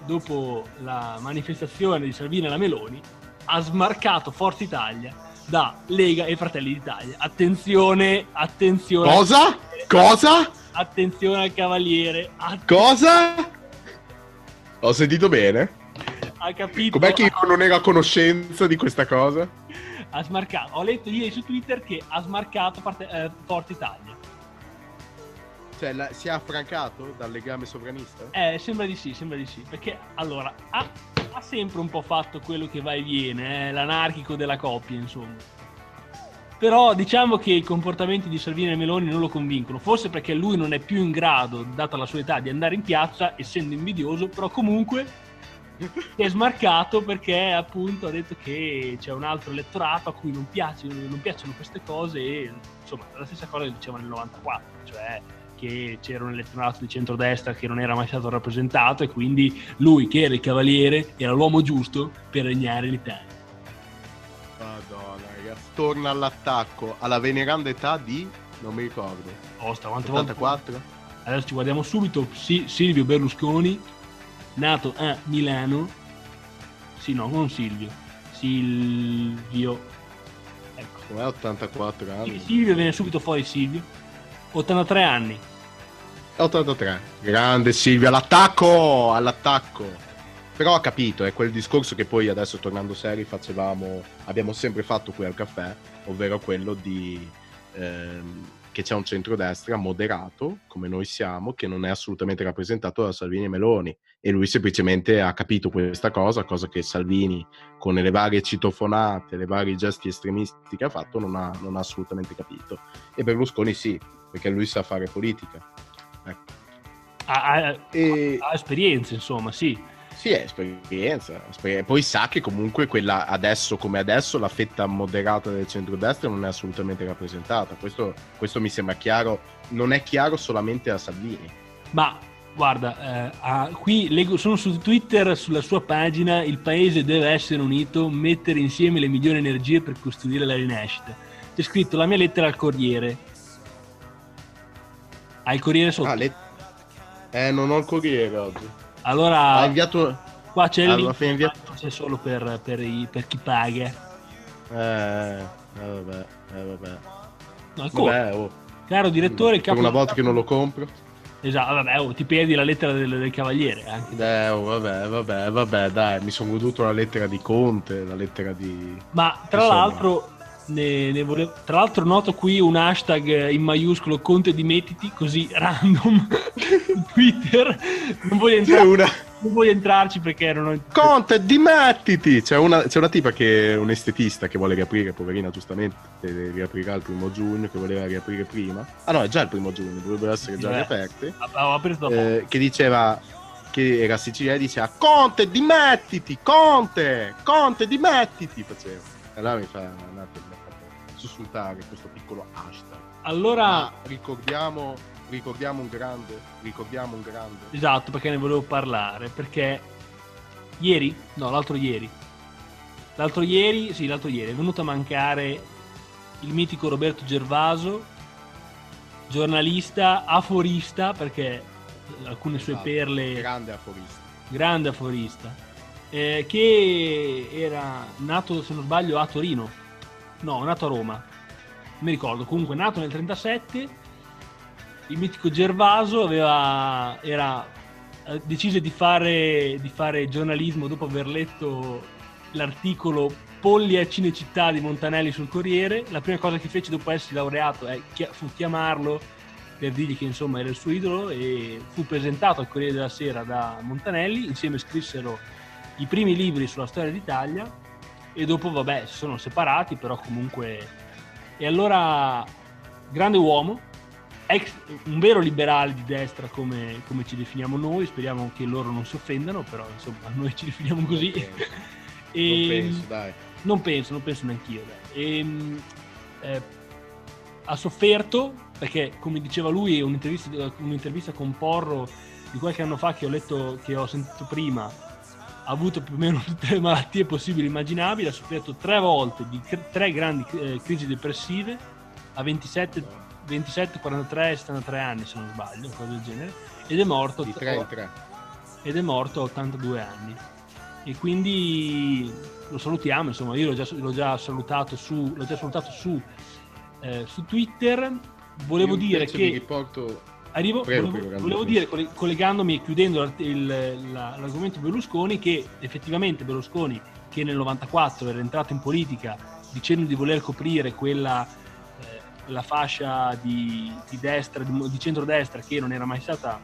dopo la manifestazione di Salvini e la Meloni ha smarcato Forza Italia da Lega e Fratelli d'Italia attenzione attenzione Cosa? Cosa? attenzione al cavaliere att- Cosa? Ho sentito bene? ha capito Com'è che io non ero a conoscenza di questa cosa? ha smarcato ho letto ieri su Twitter che ha smarcato parte- eh, Forza Italia Cioè, la- si è affrancato dal legame sovranista? Eh, sembra di sì, sembra di sì. Perché allora ha, ha sempre un po' fatto quello che va e viene, eh, l'anarchico della coppia, insomma. Però diciamo che i comportamenti di Salvini e Meloni non lo convincono, forse perché lui non è più in grado, data la sua età, di andare in piazza, essendo invidioso, però comunque si è smarcato perché appunto ha detto che c'è un altro elettorato a cui non, piace- non piacciono queste cose e insomma la stessa cosa che diceva nel 94, cioè che c'era un elettorato di centrodestra che non era mai stato rappresentato e quindi lui che era il cavaliere era l'uomo giusto per regnare l'Italia. Madonna, ragazzi. Torna all'attacco alla veneranda età di... non mi ricordo. Osta, quante volte? 84? Adesso ci guardiamo subito. Sì, Silvio Berlusconi, nato a Milano. Sì, no, non Silvio. Silvio. Ecco. Com'è 84 Sì, anni? Silvio viene subito fuori Silvio. 83 anni. 83. Grande Silvio, all'attacco! All'attacco! Però ha capito, è quel discorso che poi adesso tornando seri facevamo, abbiamo sempre fatto qui al caffè, ovvero quello di ehm, che c'è un centrodestra moderato, come noi siamo, che non è assolutamente rappresentato da Salvini e Meloni. E lui semplicemente ha capito questa cosa, cosa che Salvini, con le varie citofonate, le varie gesti estremisti che ha fatto, non ha, non ha assolutamente capito. E Berlusconi sì, perché lui sa fare politica. Ecco. Ha, ha- E... ha esperienze, insomma, sì. Sì, è esperienza. esper- Poi sa che comunque quella adesso come adesso la fetta moderata del centrodestra non è assolutamente rappresentata. Questo, questo mi sembra chiaro. Non è chiaro solamente a Salvini. Ma guarda, eh, ah, qui leggo, sono su Twitter, sulla sua pagina, il paese deve essere unito, mettere insieme le migliori energie per costruire la rinascita. C'è scritto la mia lettera al Corriere. Ha il Corriere sotto. Ah, le- Eh, non ho il corriere oggi. Allora, Ha inviato. qua c'è il alla link, fine invia- ma c'è solo per, per i- per chi paga. Eh, eh, vabbè, eh, vabbè. No. Vabbè, oh. Caro direttore, il Per capo una volta che non lo compro. Esatto, vabbè, oh, ti perdi la lettera del, del cavaliere anche. Eh, oh, vabbè, vabbè, vabbè, dai, mi sono goduto la lettera di Conte, la lettera di... Ma tra Insomma. l'altro, ne, ne volevo- tra l'altro noto qui un hashtag in maiuscolo Conte dimettiti, così random su Twitter. Non voglio, C'è entrare, una... non voglio entrarci perché non ho... Conte, dimettiti! C'è una, c'è una tipa che è un estetista che vuole riaprire, poverina, giustamente, eh, riaprirà il primo giugno, che voleva riaprire prima. Ah no, è già il primo giugno, dovrebbero essere già Eh. riaperte. Eh, che diceva, che era siciliana, diceva Conte, dimettiti! Conte! Conte, dimettiti! Faceva. Allora mi fa un attimo sussultare questo piccolo hashtag. Allora, Ma ricordiamo, ricordiamo un grande, ricordiamo un grande. esatto, perché ne volevo parlare, perché ieri, no, l'altro ieri, l'altro ieri, sì, l'altro ieri è venuto a mancare il mitico Roberto Gervaso, giornalista, aforista, perché alcune sue Esatto, perle Grande aforista. grande aforista, eh, che era nato, se non sbaglio, a Torino. No, nato a Roma. Mi ricordo. Comunque, nato nel 37, il mitico Gervaso aveva, era, eh, decise di fare, di fare giornalismo dopo aver letto l'articolo Polli a Cinecittà di Montanelli sul Corriere. La prima cosa che fece dopo essersi laureato è fu chiamarlo per dirgli che insomma era il suo idolo e fu presentato al Corriere della Sera da Montanelli, insieme scrissero i primi libri sulla storia d'Italia e dopo vabbè si sono separati però comunque e allora grande uomo, ex, un vero liberale di destra come, come, ci definiamo noi, speriamo che loro non si offendano, però insomma noi ci definiamo così. e, non penso, dai. Non penso, non penso neanch'io. E, ehm, eh, ha sofferto perché, come diceva lui, un'intervista, un'intervista con Porro di qualche anno fa che ho letto, che ho sentito prima, ha avuto più o meno tutte le malattie possibili e immaginabili, ha sofferto tre volte di tre grandi eh, crisi depressive a 27, 27, 43 e 73 anni se non sbaglio, cosa del genere, ed è morto, di 3 in 3. Ed è morto a 82 anni. E quindi lo salutiamo, insomma, io l'ho già, l'ho già salutato su, l'ho già salutato su, eh, su Twitter. Volevo io dire che... Riporto Arrivo, prego, volevo, prego, volevo dire, collegandomi e chiudendo il, l'argomento Berlusconi, che effettivamente Berlusconi, che nel 94 era entrato in politica dicendo di voler coprire quella eh, la fascia di, di destra, di, di centrodestra che non era mai stata,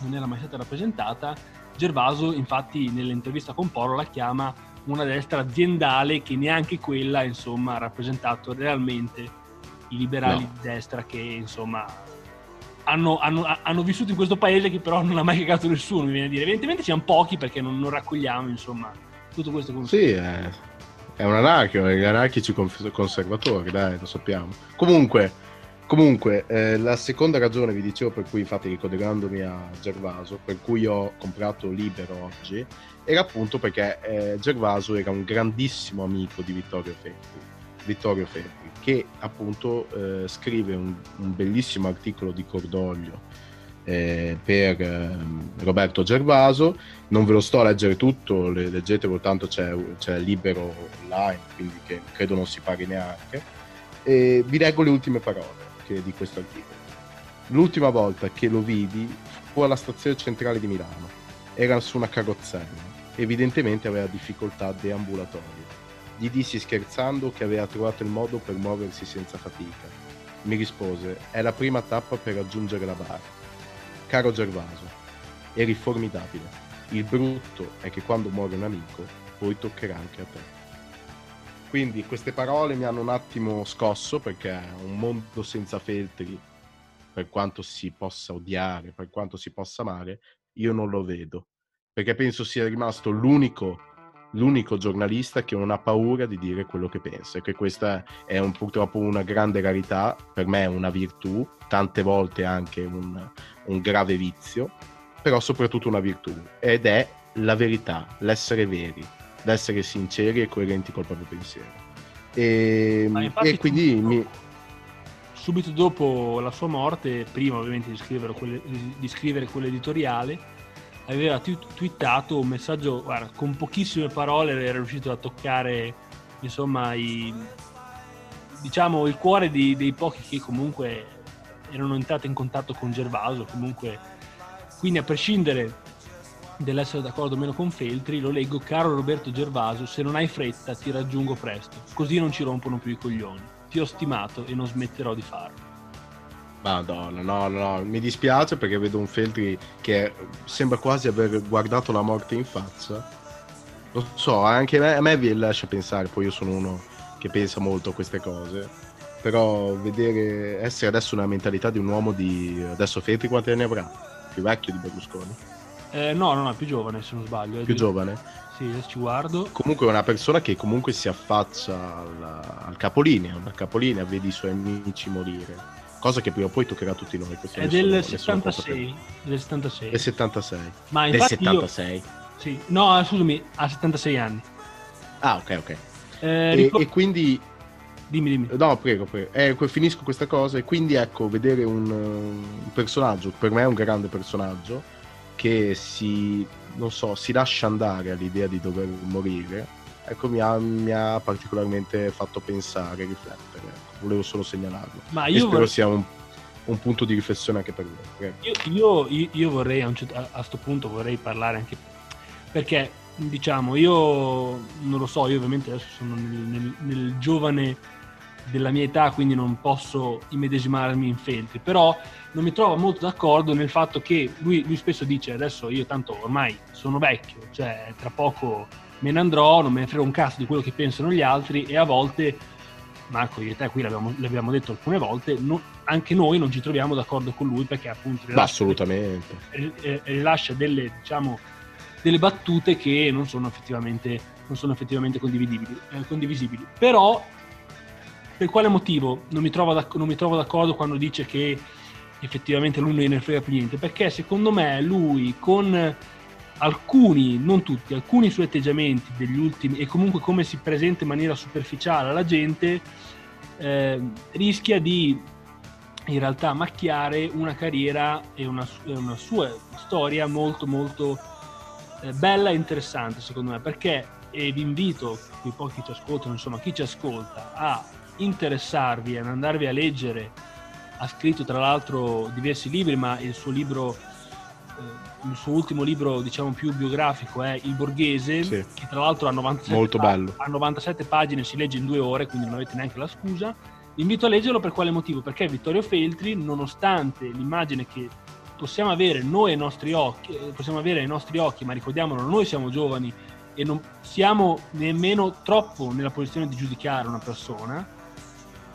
non era mai stata rappresentata, Gervaso infatti nell'intervista con Poro la chiama una destra aziendale che neanche quella insomma ha rappresentato realmente i liberali no. di destra che insomma hanno, hanno, hanno, vissuto in questo paese che però non ha mai cagato nessuno, mi viene a dire. Evidentemente siamo pochi perché non, non raccogliamo, insomma, tutto questo consiglio. Sì, è, è un anarchico, gli anarchici conservatori, dai, lo sappiamo. Comunque, comunque eh, la seconda ragione, vi dicevo, per cui infatti ricollegandomi a Gervaso, per cui ho comprato Libero oggi, era appunto perché eh, Gervaso era un grandissimo amico di Vittorio Feltri. Vittorio Feltri che appunto eh, scrive un, un, bellissimo articolo di cordoglio eh, per eh, Roberto Gervaso. Non ve lo sto a leggere tutto, le, leggetelo, tanto c'è, c'è, libero online, quindi che credo non si paghi neanche. E vi leggo le ultime parole che, di questo articolo. L'ultima volta che lo vidi fu alla stazione centrale di Milano. Era su una carrozzella. Evidentemente aveva difficoltà deambulatorie gli dissi scherzando che aveva trovato il modo per muoversi senza fatica. Mi rispose, è la prima tappa per raggiungere la barra. Caro Gervaso, eri formidabile. Il brutto è che quando muore un amico, poi toccherà anche a te. Quindi queste parole mi hanno un attimo scosso perché è un mondo senza feltri, per quanto si possa odiare, per quanto si possa amare, io non lo vedo. Perché penso sia rimasto l'unico l'unico giornalista che non ha paura di dire quello che pensa e che questa è un, purtroppo una grande rarità, per me è una virtù, tante volte anche un, un grave vizio, però soprattutto una virtù ed è la verità, l'essere veri, l'essere sinceri e coerenti col proprio pensiero. E, e quindi subito, mi... subito dopo la sua morte, prima ovviamente di scrivere, quelle, di scrivere quell'editoriale, aveva twittato un messaggio, guarda, con pochissime parole era riuscito a toccare, insomma, i, diciamo, il cuore di, dei pochi che comunque erano entrati in contatto con Gervaso, comunque, quindi a prescindere dell'essere d'accordo o meno con Feltri, lo leggo, caro Roberto Gervaso, se non hai fretta ti raggiungo presto, così non ci rompono più i coglioni. Ti ho stimato e non smetterò di farlo. Madonna, no, no, no, mi dispiace perché vedo un Feltri che sembra quasi aver guardato la morte in faccia. Lo so, anche a me, a me vi lascia pensare, poi io sono uno che pensa molto a queste cose, però vedere essere adesso una mentalità di un uomo di... adesso Feltri quanti anni avrà? Più vecchio di Berlusconi? Eh, no, no, no, più giovane se non sbaglio. Più di... giovane? Sì, adesso ci guardo. Comunque è una persona che comunque si affaccia al, al capolinea, al capolinea, vedi i suoi amici morire cosa che prima o poi toccherà a tutti noi. È del 76, del 76. Del 76. Ma del 76. Io... Sì, no, scusami, ha 76 anni. Ah, ok, ok. Eh, e, ricor- e, quindi... Dimmi, dimmi. No, prego, prego. Eh, finisco questa cosa e quindi ecco, vedere un, un personaggio, per me è un grande personaggio, che si, non so, si lascia andare all'idea di dover morire, ecco, mi ha, mi ha particolarmente fatto pensare, riflettere. Volevo solo segnalarlo. Ma io e spero vorrei... sia un, un, punto di riflessione anche per voi. Io, io, io, vorrei a questo punto vorrei parlare anche perché diciamo io non lo so, io ovviamente adesso sono nel, nel, nel giovane della mia età, quindi non posso immedesimarmi in Feltri, però non mi trovo molto d'accordo nel fatto che lui, lui, spesso dice adesso io tanto ormai sono vecchio, cioè tra poco me ne andrò, non me ne frego un cazzo di quello che pensano gli altri e a volte Marco, io e te qui l'abbiamo, l'abbiamo detto alcune volte, non, anche noi non ci troviamo d'accordo con lui perché appunto rilascia, assolutamente. rilascia delle, diciamo, delle battute che non sono effettivamente, non sono effettivamente condivisibili, eh, condivisibili. Però per quale motivo non mi, non mi trovo d'accordo quando dice che effettivamente lui non ne frega più niente? Perché secondo me lui con alcuni, non tutti, alcuni suoi atteggiamenti degli ultimi e comunque come si presenta in maniera superficiale alla gente, eh, rischia di in realtà macchiare una carriera e una, una sua storia molto molto eh, bella e interessante secondo me. Perché e vi invito, quei pochi ci ascoltano, insomma chi ci ascolta, a interessarvi, ad andarvi a leggere, ha scritto tra l'altro diversi libri, ma il suo libro il suo ultimo libro, diciamo più biografico, è Il Borghese, sì. che tra l'altro ha 97, pag- ha 97 pagine, si legge in due ore, quindi non avete neanche la scusa. Vi invito a leggerlo per quale motivo? Perché Vittorio Feltri, nonostante l'immagine che possiamo avere noi ai nostri occhi, eh, possiamo avere ai nostri occhi, ma ricordiamolo, noi siamo giovani e non siamo nemmeno troppo nella posizione di giudicare una persona,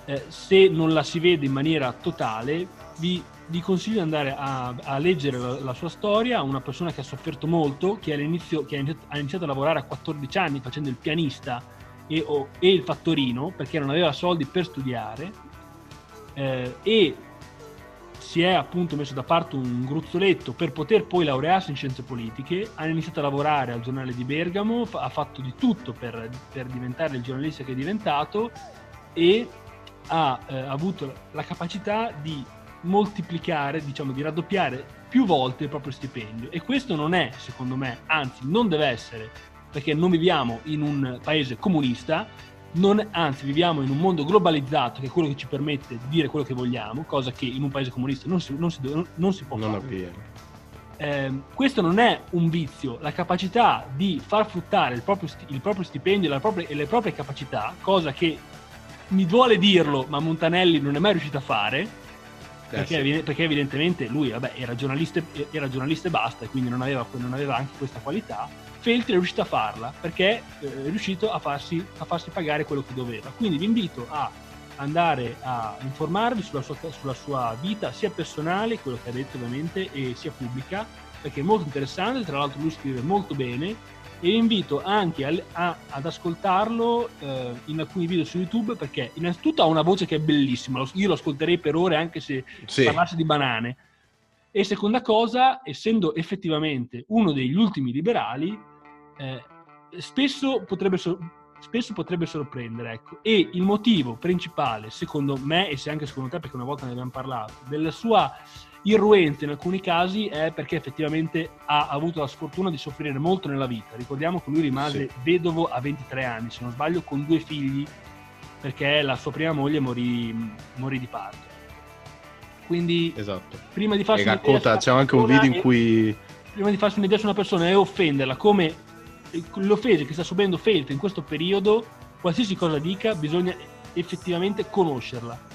eh, se non la si vede in maniera totale, vi vi consiglio di andare a, a leggere la, la, sua storia, una persona che ha sofferto molto, che, all'inizio, che ha, iniziato, ha, iniziato, a lavorare a 14 anni facendo il pianista e, o, e il fattorino perché non aveva soldi per studiare eh, e si è appunto messo da parte un gruzzoletto per poter poi laurearsi in scienze politiche, ha iniziato a lavorare al giornale di Bergamo, ha fatto di tutto per, per diventare il giornalista che è diventato e ha eh, avuto la capacità di moltiplicare, diciamo di raddoppiare più volte il proprio stipendio. E questo non è, secondo me, anzi non deve essere, perché non viviamo in un paese comunista, non, anzi viviamo in un mondo globalizzato che è quello che ci permette di dire quello che vogliamo, cosa che in un paese comunista non si, non si, non si può non fare. Eh, questo non è un vizio, la capacità di far fruttare il proprio, il proprio stipendio propria, e le proprie capacità, cosa che mi duole dirlo, ma Montanelli non è mai riuscito a fare, perché, sì. perché, evidentemente lui vabbè, era, giornalista, era, giornalista, e basta, e quindi non aveva, non aveva, anche questa qualità. Feltri è riuscito a farla perché eh, è riuscito a farsi, a farsi, pagare quello che doveva. Quindi vi invito a andare a informarvi sulla sua, sulla sua vita, sia personale, quello che ha detto ovviamente, e sia pubblica, perché è molto interessante. Tra l'altro, lui scrive molto bene e vi invito anche a, a, ad ascoltarlo eh, in alcuni video su YouTube perché innanzitutto ha una voce che è bellissima, io lo ascolterei per ore anche se sì. parlasse di banane. E seconda cosa, essendo effettivamente uno degli ultimi liberali, eh, spesso, potrebbe so- spesso potrebbe sorprendere. Ecco. E il motivo principale, secondo me, e se anche secondo te, perché una volta ne abbiamo parlato, della sua irruente in alcuni casi è perché effettivamente ha avuto la sfortuna di soffrire molto nella vita. Ricordiamo che lui rimase sì. vedovo a 23 anni, se non sbaglio, con due figli, perché la sua prima moglie morì, morì di parto. Quindi, esatto. prima di farsi racconta, c'è anche un video in cui... Prima di farsi un'idea su una persona e offenderla come l'offesa che sta subendo Feltri in questo periodo, qualsiasi cosa dica, bisogna effettivamente conoscerla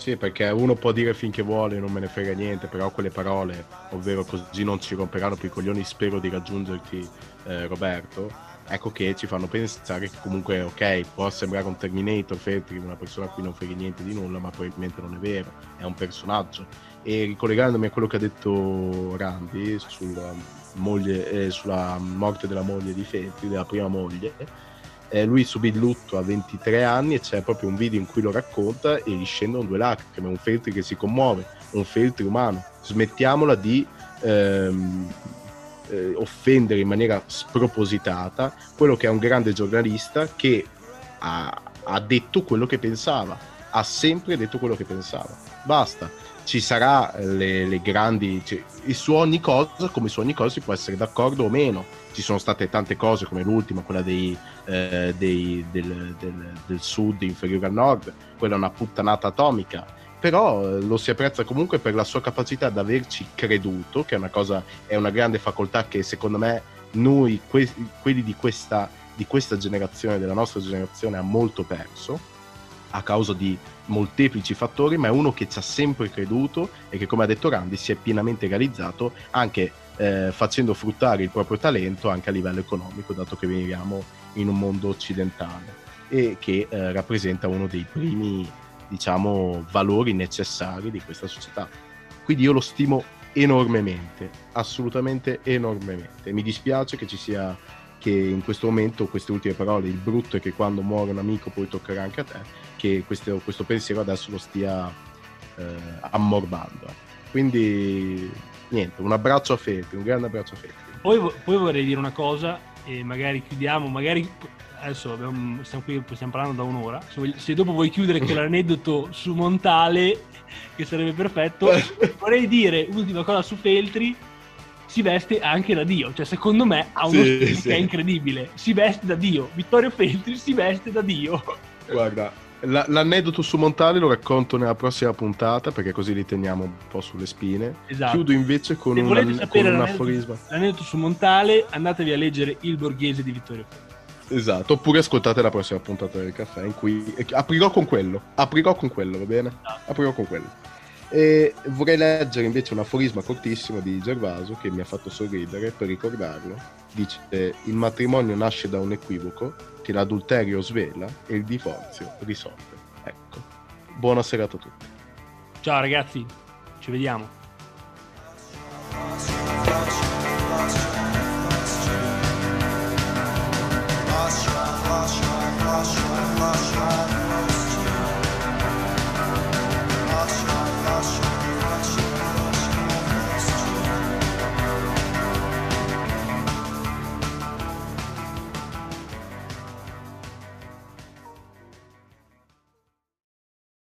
sì, perché uno può dire finché vuole, non me ne frega niente, però quelle parole, ovvero così non ci romperanno più i coglioni, spero di raggiungerti eh, Roberto, ecco che ci fanno pensare che comunque, ok, può sembrare un Terminator, Feltri, una persona a cui non frega niente di nulla, ma probabilmente non è vero, è un personaggio. E ricollegandomi a quello che ha detto Randy sulla, moglie, eh, sulla morte della moglie di Feltri, della prima moglie, eh, lui subì il lutto a 23 anni e c'è proprio un video in cui lo racconta e gli scendono due lacrime, un Feltri che si commuove, un Feltri umano. Smettiamola di ehm, eh, offendere in maniera spropositata quello che è un grande giornalista che ha, ha detto quello che pensava, ha sempre detto quello che pensava. Basta ci sarà le, le grandi cioè, su ogni cosa come su ogni cosa si può essere d'accordo o meno. Ci sono state tante cose come l'ultima quella dei, eh, dei, del, del, del, sud inferiore al nord quella è una puttanata atomica. Però eh, lo si apprezza comunque per la sua capacità di averci creduto che è una cosa è una grande facoltà che secondo me noi que- quelli di questa, di questa generazione della nostra generazione ha molto perso a causa di molteplici fattori, ma è uno che ci ha sempre creduto e che, come ha detto Randy, si è pienamente realizzato anche eh, facendo fruttare il proprio talento anche a livello economico, dato che veniamo in un mondo occidentale. e che eh, rappresenta uno dei primi, diciamo, valori necessari di questa società. Quindi io lo stimo enormemente, assolutamente enormemente. Mi dispiace che ci sia che in questo momento queste ultime parole, il brutto è che quando muore un amico poi toccherà anche a te, che questo, questo pensiero adesso lo stia eh, ammorbando. Quindi niente, un abbraccio a Feltri, un grande abbraccio a Feltri. Poi, poi vorrei dire una cosa e magari chiudiamo, magari adesso abbiamo, stiamo qui, stiamo parlando da un'ora, se, se dopo vuoi chiudere con l'aneddoto su Montale, che sarebbe perfetto, vorrei dire un'ultima cosa su Feltri, si veste anche da Dio, cioè secondo me ha uno sì, stile sì. che è incredibile, si veste da Dio, Vittorio Feltri si veste da Dio. Guarda, la, l'aneddoto su Montale lo racconto nella prossima puntata perché così li teniamo un po' sulle spine. Esatto. Chiudo invece con, Se un, con un aforisma. L'aneddoto su Montale, andatevi a leggere Il Borghese di Vittorio Feltri. Esatto, oppure ascoltate la prossima puntata del caffè in cui aprirò con quello. Aprirò con quello, va bene? Esatto. Aprirò con quello. E vorrei leggere invece un aforisma cortissimo di Gervaso che mi ha fatto sorridere per ricordarlo. Dice: Il matrimonio nasce da un equivoco che l'adulterio svela e il divorzio risolve. Ecco. Buona serata a tutti. Ciao ragazzi, ci vediamo. Russia, Russia, Russia.